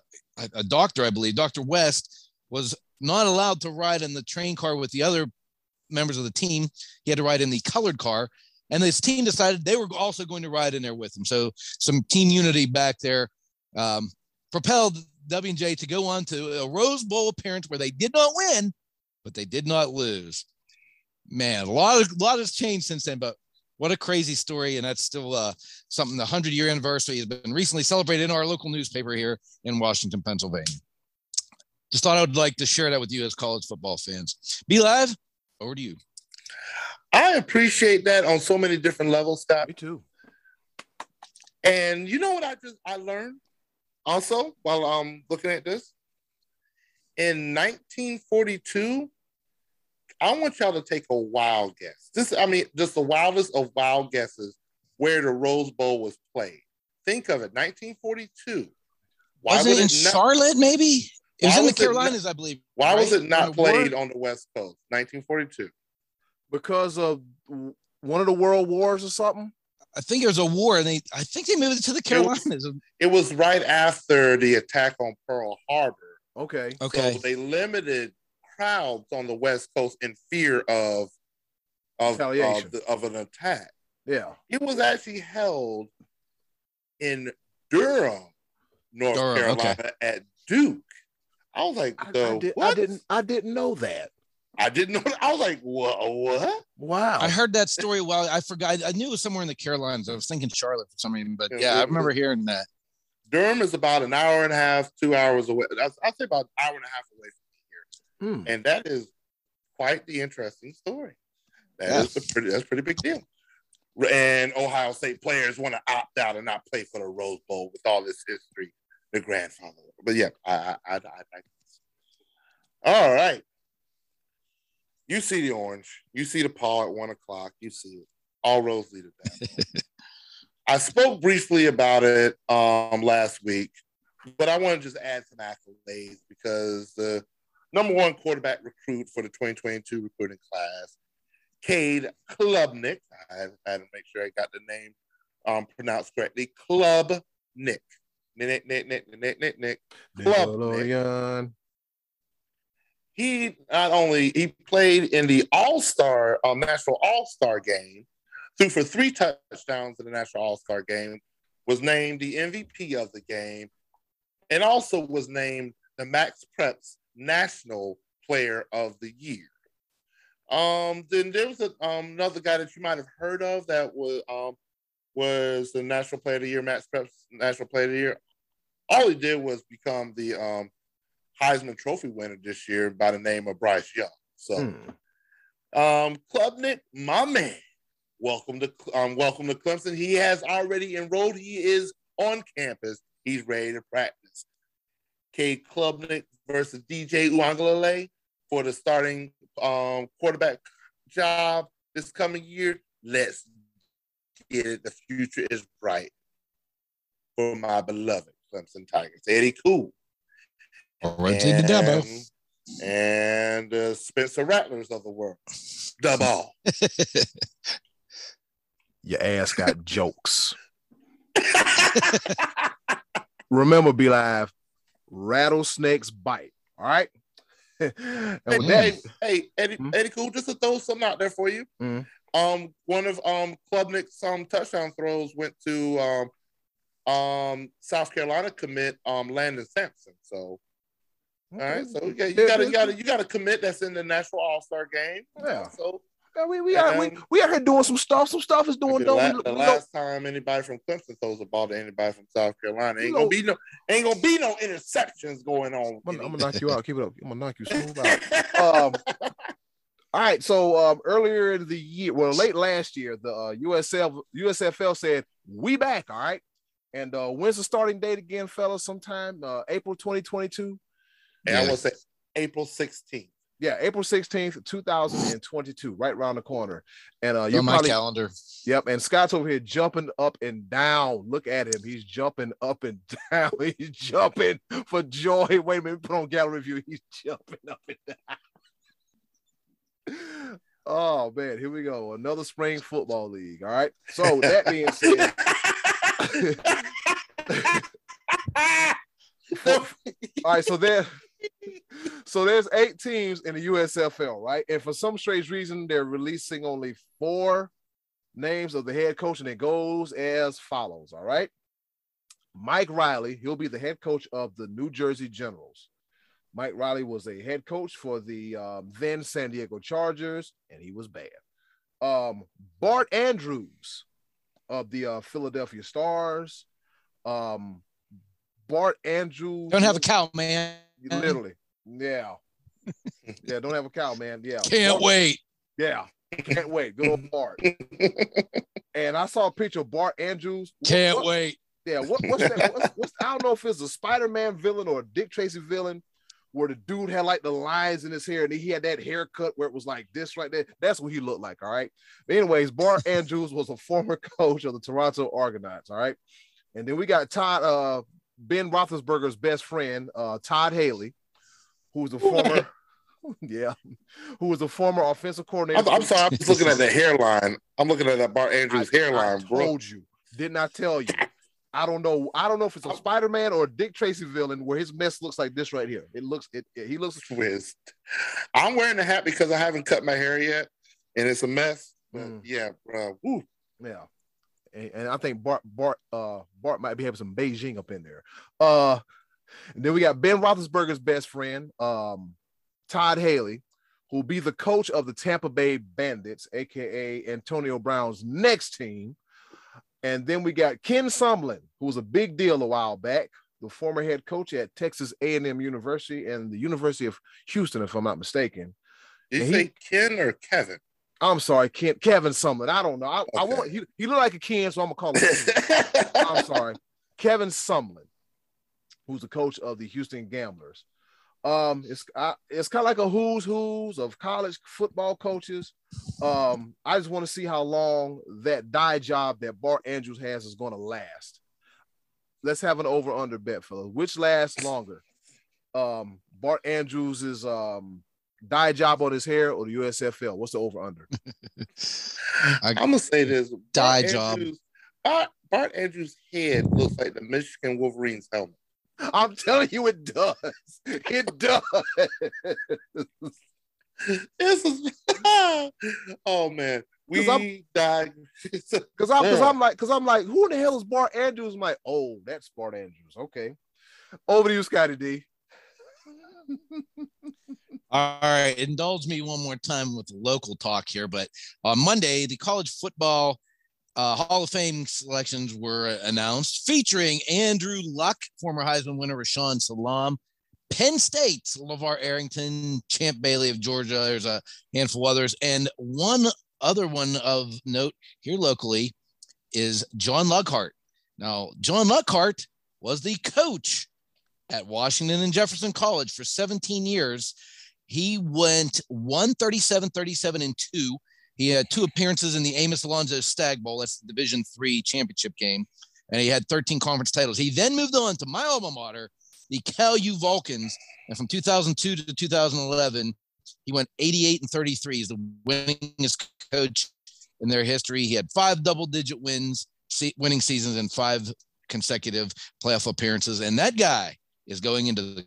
Speaker 3: a doctor, I believe, Doctor West, was not allowed to ride in the train car with the other members of the team. He had to ride in the colored car. And this team decided they were also going to ride in there with him. So some team unity back there um, propelled W&J to go on to a Rose Bowl appearance where they did not win, but they did not lose. Man, a lot of a lot has changed since then, but what a crazy story. And that's still uh, something the 100 year anniversary has been recently celebrated in our local newspaper here in Washington, Pennsylvania. Just thought I would like to share that with you as college football fans. B Live, over to you.
Speaker 2: I appreciate that on so many different levels, Scott.
Speaker 1: Me too.
Speaker 2: And you know what I just I learned also while I'm looking at this? In 1942, I want y'all to take a wild guess. This, I mean, just the wildest of wild guesses where the Rose Bowl was played. Think of it, 1942.
Speaker 3: Why was it in not, Charlotte? Maybe it was in the Carolinas, not, I believe.
Speaker 2: Why right? was it not played on the West Coast? 1942.
Speaker 1: Because of one of the world wars or something.
Speaker 3: I think it was a war, and they I think they moved it to the Carolinas.
Speaker 2: It was, it was right after the attack on Pearl Harbor.
Speaker 1: Okay.
Speaker 3: Okay.
Speaker 2: So they limited crowds on the West Coast in fear of of, of, the, of an attack.
Speaker 1: Yeah.
Speaker 2: It was actually held in Durham, North Durham, Carolina, okay. at Duke. I was like,
Speaker 1: I, I, did, I didn't I didn't know that.
Speaker 2: I didn't know. That. I was like, what? What?
Speaker 1: Wow.
Speaker 3: I heard that story. Well, I forgot. I knew it was somewhere in the Carolinas. I was thinking Charlotte for some reason, but yeah, I remember hearing that.
Speaker 2: Durham is about an hour and a half, two hours away. I'd say about an hour and a half away from here, hmm. and that is quite the interesting story. That yeah. is a pretty. That's a pretty big deal. And Ohio State players want to opt out and not play for the Rose Bowl with all this history, the grandfather. But yeah, I, I, I, I, all right. You see the orange. You see the paw at one o'clock. You see it. All roads lead to that. I spoke briefly about it um, last week, but I want to just add some accolades because the number one quarterback recruit for the 2022 recruiting class, Cade Klubnik, I had to make sure I got the name um, pronounced correctly, Club Nick. Nick, Nick, Nick, Nick, Nick, Nick, Club Nick. He not only he played in the All Star um, National All Star game, threw for three touchdowns in the National All Star game, was named the MVP of the game, and also was named the Max Preps National Player of the Year. Um, then there was a, um, another guy that you might have heard of that was um, was the National Player of the Year, Max Preps National Player of the Year. All he did was become the um, Heisman Trophy winner this year by the name of Bryce Young. So, hmm. um, Klubnik, my man, welcome to um, welcome to Clemson. He has already enrolled. He is on campus. He's ready to practice. Cade Klubnik versus DJ Uiagalelei for the starting um, quarterback job this coming year. Let's get it. The future is bright for my beloved Clemson Tigers. Eddie Cool
Speaker 3: all right, take the Dabo.
Speaker 2: And uh, Spencer Rattlers of the world. Double.
Speaker 1: Your ass got jokes. Remember, B Live. Rattlesnakes bite. All right.
Speaker 2: hey, hey, hey, Eddie, mm-hmm. Eddie, cool. Just to throw something out there for you. Mm-hmm. Um, one of um Klubnik's um touchdown throws went to um um South Carolina commit um Landon Sampson. So all right, so yeah, you gotta, you gotta, you gotta commit. That's in the National All Star game.
Speaker 1: Yeah.
Speaker 2: So
Speaker 1: Man, we we are we, we out here doing some stuff. Some stuff is doing.
Speaker 2: the,
Speaker 1: Don't
Speaker 2: la-
Speaker 1: we,
Speaker 2: the
Speaker 1: we don't-
Speaker 2: last time anybody from Clemson throws a ball to anybody from South Carolina, ain't
Speaker 1: You
Speaker 2: gonna be no ain't gonna be no interceptions going on.
Speaker 1: I'm, gonna- I'm gonna knock you out. Keep it up. I'm gonna knock you smooth out. Um, all right. So um, earlier in the year, well, late last year, the uh, USF USFL said we back. All right. And uh, when's the starting date again, fellas? Sometime uh, April 2022.
Speaker 2: and I
Speaker 3: Yeah.
Speaker 2: will say April 16th.
Speaker 1: Yeah, April 16th, 2022, right around the corner. And uh, you
Speaker 3: on my calendar.
Speaker 1: Yep, and Scott's over here jumping up and down. Look at him. He's jumping up and down. He's jumping for joy. Wait a minute, put on gallery view. He's jumping up and down. Oh man, here we go. Another spring football league. All right. So that being said, all right, so there so there's eight teams in the USFL, right? And for some strange reason, they're releasing only four names of the head coach, and it goes as follows. All right. Mike Riley, he'll be the head coach of the New Jersey Generals. Mike Riley was a head coach for the um, then San Diego Chargers, and he was bad. Um, Bart Andrus of the uh, Philadelphia Stars. Um, Bart Andrus
Speaker 3: Don't have a cow, man.
Speaker 1: Literally, yeah, yeah. Don't have a cow, man. Yeah,
Speaker 3: Can't
Speaker 1: Bart-
Speaker 3: wait.
Speaker 1: Yeah, can't wait. Good old Bart. and I saw a picture of Bart Andrus.
Speaker 3: Can't
Speaker 1: What-
Speaker 3: wait.
Speaker 1: Yeah, what, what's that? What's, what's, I don't know if it's a Spider-Man villain or a Dick Tracy villain, where the dude had like the lines in his hair and he had that haircut where it was like this right there. That's what he looked like. All right. But anyways, Bart Andrus was a former coach of the Toronto Argonauts. All right. And then we got Todd, uh, Ben Roethlisberger's best friend, uh, Todd Haley, who's a former, yeah, who was a former offensive coordinator.
Speaker 2: I'm, I'm sorry, I'm just looking at the hairline. I'm looking at that Bart Andrus
Speaker 1: I-
Speaker 2: hairline,
Speaker 1: I
Speaker 2: bro.
Speaker 1: you. Didn't I tell you? I don't know. I don't know if it's a Spider-Man or a Dick Tracy villain where his mess looks like this right here. It looks it, it- he looks
Speaker 2: Twist. I'm wearing a hat because I haven't cut my hair yet, and it's a mess. But
Speaker 1: Mm.
Speaker 2: yeah, bro. Woo.
Speaker 1: yeah. And, and I think Bart Bart uh Bart might be having some Beijing up in there. Uh and then we got Ben Roethlisberger's best friend, um, Todd Haley, who'll be the coach of the Tampa Bay Bandits, aka Antonio Brown's next team. And then we got Ken Sumlin, who was a big deal a while back, the former head coach at Texas A&M University and the University of Houston, if I'm not mistaken.
Speaker 2: Did you
Speaker 1: he-
Speaker 2: say Ken or Kevin?
Speaker 1: I'm sorry, Ken, Kevin Sumlin. I don't know. I, I want he, he looked like a Ken, so I'm gonna call him. I'm sorry, Kevin Sumlin, who's the coach of the Houston Gamblers. Um, it's I, it's kind of like a who's who's of college football coaches. Um, I just want to see how long that die job that Bart Andrus has is going to last. Let's have an over under bet, fellas. Which lasts longer? Um, Bart Andrus is um dye job on his hair or the USFL? What's the over under?
Speaker 2: I'm gonna say this.
Speaker 3: Dye
Speaker 2: Bart
Speaker 3: job.
Speaker 2: Andrews, Bart, Bart Andrus' head looks like the Michigan Wolverines helmet.
Speaker 1: I'm telling you, it does. It does.
Speaker 2: This is oh man.
Speaker 1: 'Cause I'm-
Speaker 2: We died.
Speaker 1: Cause I'm, cause I'm like, cause I'm like, who in the hell is Bart Andrus? I'm like, oh, that's Bart Andrus. Okay, over to you, Scotty D.
Speaker 3: All right, indulge me one more time with local talk here. But on Monday, the college football uh, Hall of Fame selections were announced, featuring Andrew Luck, former Heisman winner Rashaan Salaam, Penn State's LaVar Arrington, Champ Bailey of Georgia. There's a handful of others, and one other one of note here locally is John Luckhardt. Now, John Luckhardt was the coach at Washington and Jefferson College for 17 years. He went 137, 37, and 2. He had two appearances in the Amos Alonzo Stagg Bowl. That's the Division three championship game. And he had 13 conference titles. He then moved on to my alma mater, the Cal U Vulcans. And from 2002 to 2011, he went 88 and 33. He's the winningest coach in their history. He had five double digit wins, winning seasons, and five consecutive playoff appearances. And that guy is going into the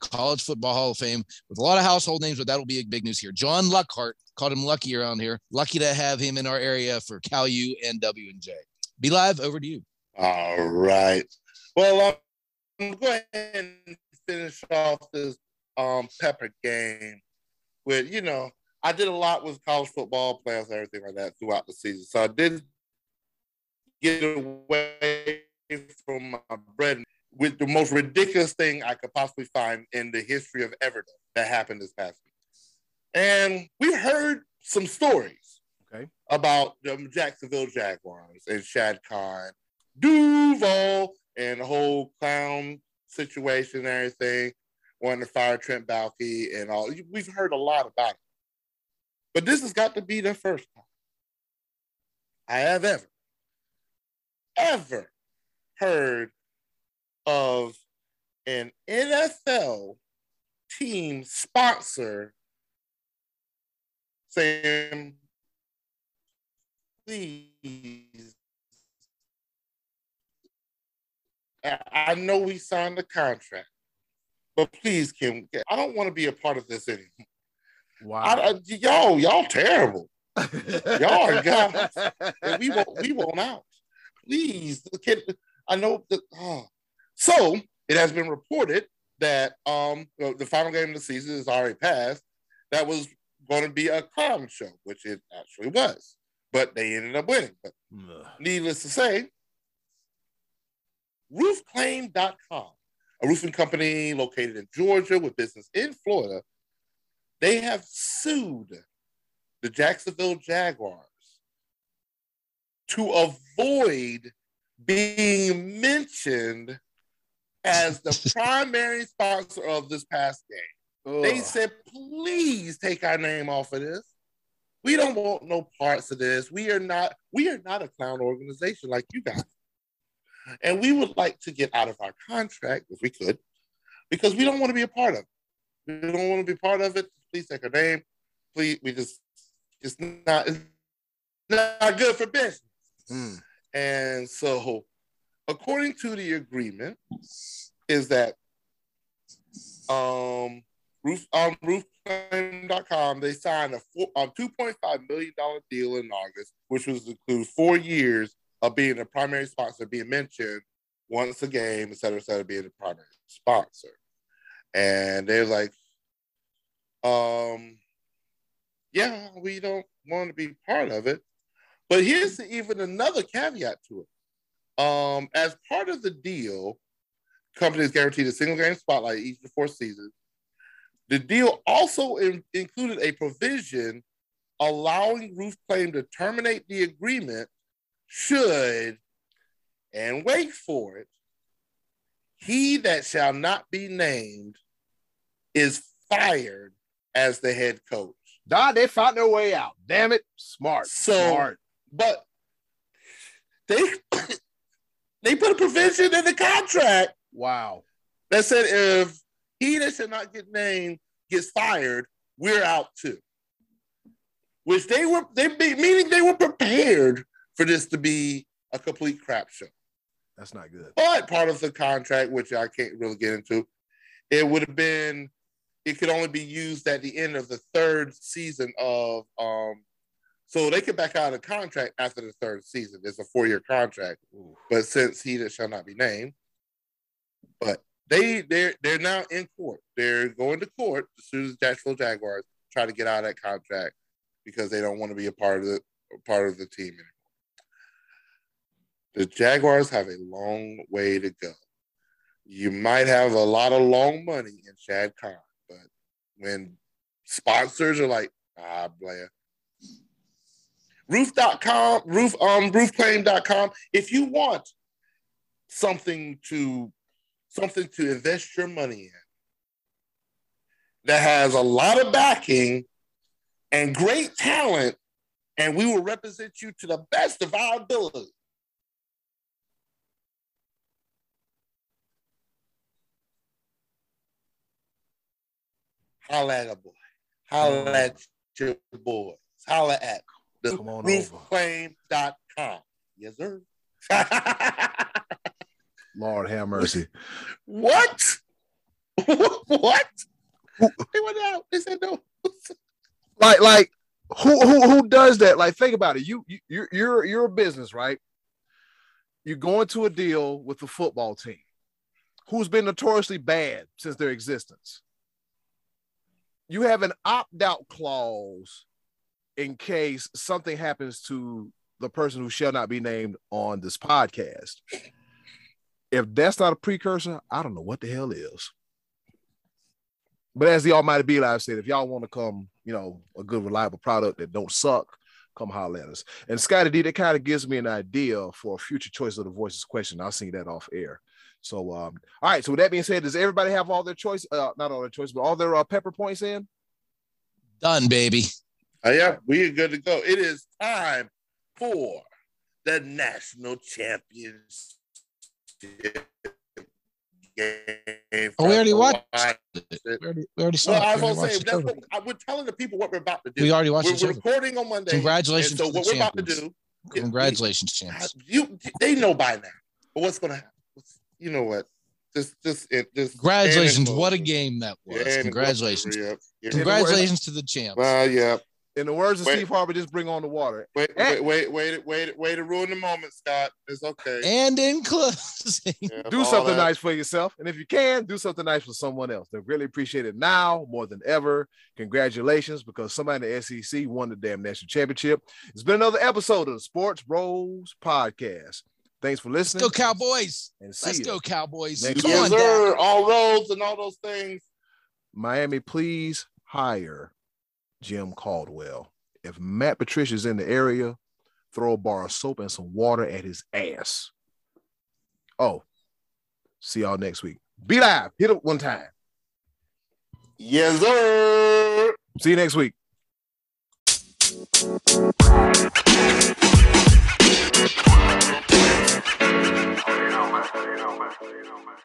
Speaker 3: College Football Hall of Fame with a lot of household names, but that'll be a big news here. John Luckhardt called him lucky around here. Lucky to have him in our area for Cal U and W and J. B Live. Over to you.
Speaker 2: All right. Well, um, go ahead and finish off this um Pepper game with you know I did a lot with college football, playoffs, and everything like that throughout the season. So I didn't get away from my bread with the most ridiculous thing I could possibly find in the history of Everton that happened this past week. And we heard some stories
Speaker 1: Okay.
Speaker 2: about the Jacksonville Jaguars and Shad Khan, Duval, and the whole clown situation and everything, wanting to fire Trent Baalke and all. We've heard a lot about it. But this has got to be the first time I have ever, ever heard of an NFL team sponsor saying, please. I know we signed the contract, but please, Kim, I don't want to be a part of this anymore.
Speaker 1: Wow.
Speaker 2: I, I, y'all, y'all terrible. Y'all are. And we won't, we won't out. Please, the kid. I know that. Oh. So it has been reported that um the final game of the season is already passed. That was going to be a clown show, which it actually was, but they ended up winning. But
Speaker 1: Ugh.
Speaker 2: needless to say, roofclaim.com, a roofing company located in Georgia with business in Florida, they have sued the Jacksonville Jaguars to avoid being mentioned as the primary sponsor of this past game. They said, please take our name off of this. We don't want no parts of this. We are not, we are not a clown organization like you guys. And we would like to get out of our contract if we could, because we don't want to be a part of it. We don't want to be part of it. Please take our name. Please, we just it's not it's not good for business.
Speaker 1: Hmm.
Speaker 2: And so, according to the agreement, is that um roof um roofclaim.com they signed a four, a 2.5 million dollar deal in August, which was include four years of being a primary sponsor, being mentioned once a game, et cetera, et cetera, being a primary sponsor. And they're like, um, yeah, we don't want to be part of it. But here's even another caveat to it. Um, as part of the deal, companies guaranteed a single game spotlight each of the four seasons. The deal also in- included a provision allowing Roof Claim to terminate the agreement should, and wait for it, he that shall not be named is fired as the head coach.
Speaker 1: Dog, they found their way out. Damn it. Smart.
Speaker 2: So-
Speaker 1: Smart.
Speaker 2: But they they put a provision in the contract
Speaker 1: Wow.
Speaker 2: that said if he that should not get named gets fired, we're out too. Which they were they be, meaning they were prepared for this to be a complete crap show.
Speaker 1: That's not good.
Speaker 2: But part of the contract, which I can't really get into, it would have been it could only be used at the end of the third season of um so they could back out of the contract after the third season. It's a four-year contract,
Speaker 1: Ooh.
Speaker 2: but since he that shall not be named, but they they're they're now in court. They're going to court to sue the Jacksonville Jaguars, try to get out of that contract because they don't want to be a part of the part of the team anymore. The Jaguars have a long way to go. You might have a lot of long money in Shad Khan, but when sponsors are like, ah, Blair. Roof.com, roof, um, roofclaim.com. If you want something to something to invest your money in that has a lot of backing and great talent, and we will represent you to the best of our ability. Holla at a boy. Holla at your boys. Holla at the
Speaker 1: Come on
Speaker 2: roofclaim.com. Yes, sir.
Speaker 1: Lord have mercy.
Speaker 2: what? what? They went out. They said no.
Speaker 1: Like, like who who who does that? Like, think about it. You you you're you're you're a business, right? You're going to a deal with the football team, who's been notoriously bad since their existence. you have an opt-out clause in case something happens to the person who shall not be named on this podcast. If that's not a precursor, I don't know what the hell is. But as the Almighty B Live said, if y'all want to come, you know, a good reliable product that don't suck, come holler at us. And Scotty D, that kind of gives me an idea for a future choice of the voices question. I'll see that off air. So, um, all right. So with that being said, does everybody have all their choice? Uh, not all their choice, but all their uh, pepper points in?
Speaker 3: Done, baby.
Speaker 2: Uh, yeah, we are good to go. It is time for the national championship game.
Speaker 3: Oh, we already watched it. We already, we already saw.
Speaker 2: Well,
Speaker 3: it.
Speaker 2: I was gonna say that's what, I, we're telling the people what we're about to do.
Speaker 3: We already watched
Speaker 2: we're, we're recording on Monday.
Speaker 3: Congratulations
Speaker 2: so what we're about to do.
Speaker 3: Congratulations,
Speaker 2: I-
Speaker 3: champs.
Speaker 2: You, they know by now. But what's gonna happen? You know what? Just, just, it, just.
Speaker 3: Congratulations. What a game that was. Congratulations.
Speaker 2: Yep.
Speaker 3: Congratulations to the champs.
Speaker 2: Well, yeah.
Speaker 1: In the words of
Speaker 2: Wait.
Speaker 1: Steve Harvey, just bring on the water.
Speaker 2: Wait,
Speaker 1: Eh.
Speaker 2: wait, wait, wait, wait, wait to ruin the moment, Scott. It's okay.
Speaker 3: And in closing,
Speaker 2: Yeah,
Speaker 1: do something
Speaker 2: that.
Speaker 1: nice for yourself. And if you can, do something nice for someone else. They really appreciate it now more than ever. Congratulations, because somebody in the SEC won the damn national championship. It's been another episode of the Sports Bros Podcast. Thanks for listening.
Speaker 3: Let's go Cowboys.
Speaker 1: And see
Speaker 3: Let's
Speaker 1: ya.
Speaker 3: go, Cowboys.
Speaker 1: Next
Speaker 3: Come.
Speaker 2: Yes,
Speaker 3: on, Dad.
Speaker 2: sir. All roads and all those things.
Speaker 1: Miami, please hire Jim Caldwell. If Matt Patricia's in the area, throw a bar of soap and some water at his ass. Oh, see y'all next week. B Live. Hit it one time.
Speaker 2: Yes, sir.
Speaker 1: See you next week.
Speaker 5: You know, man. You know, man. You know, man.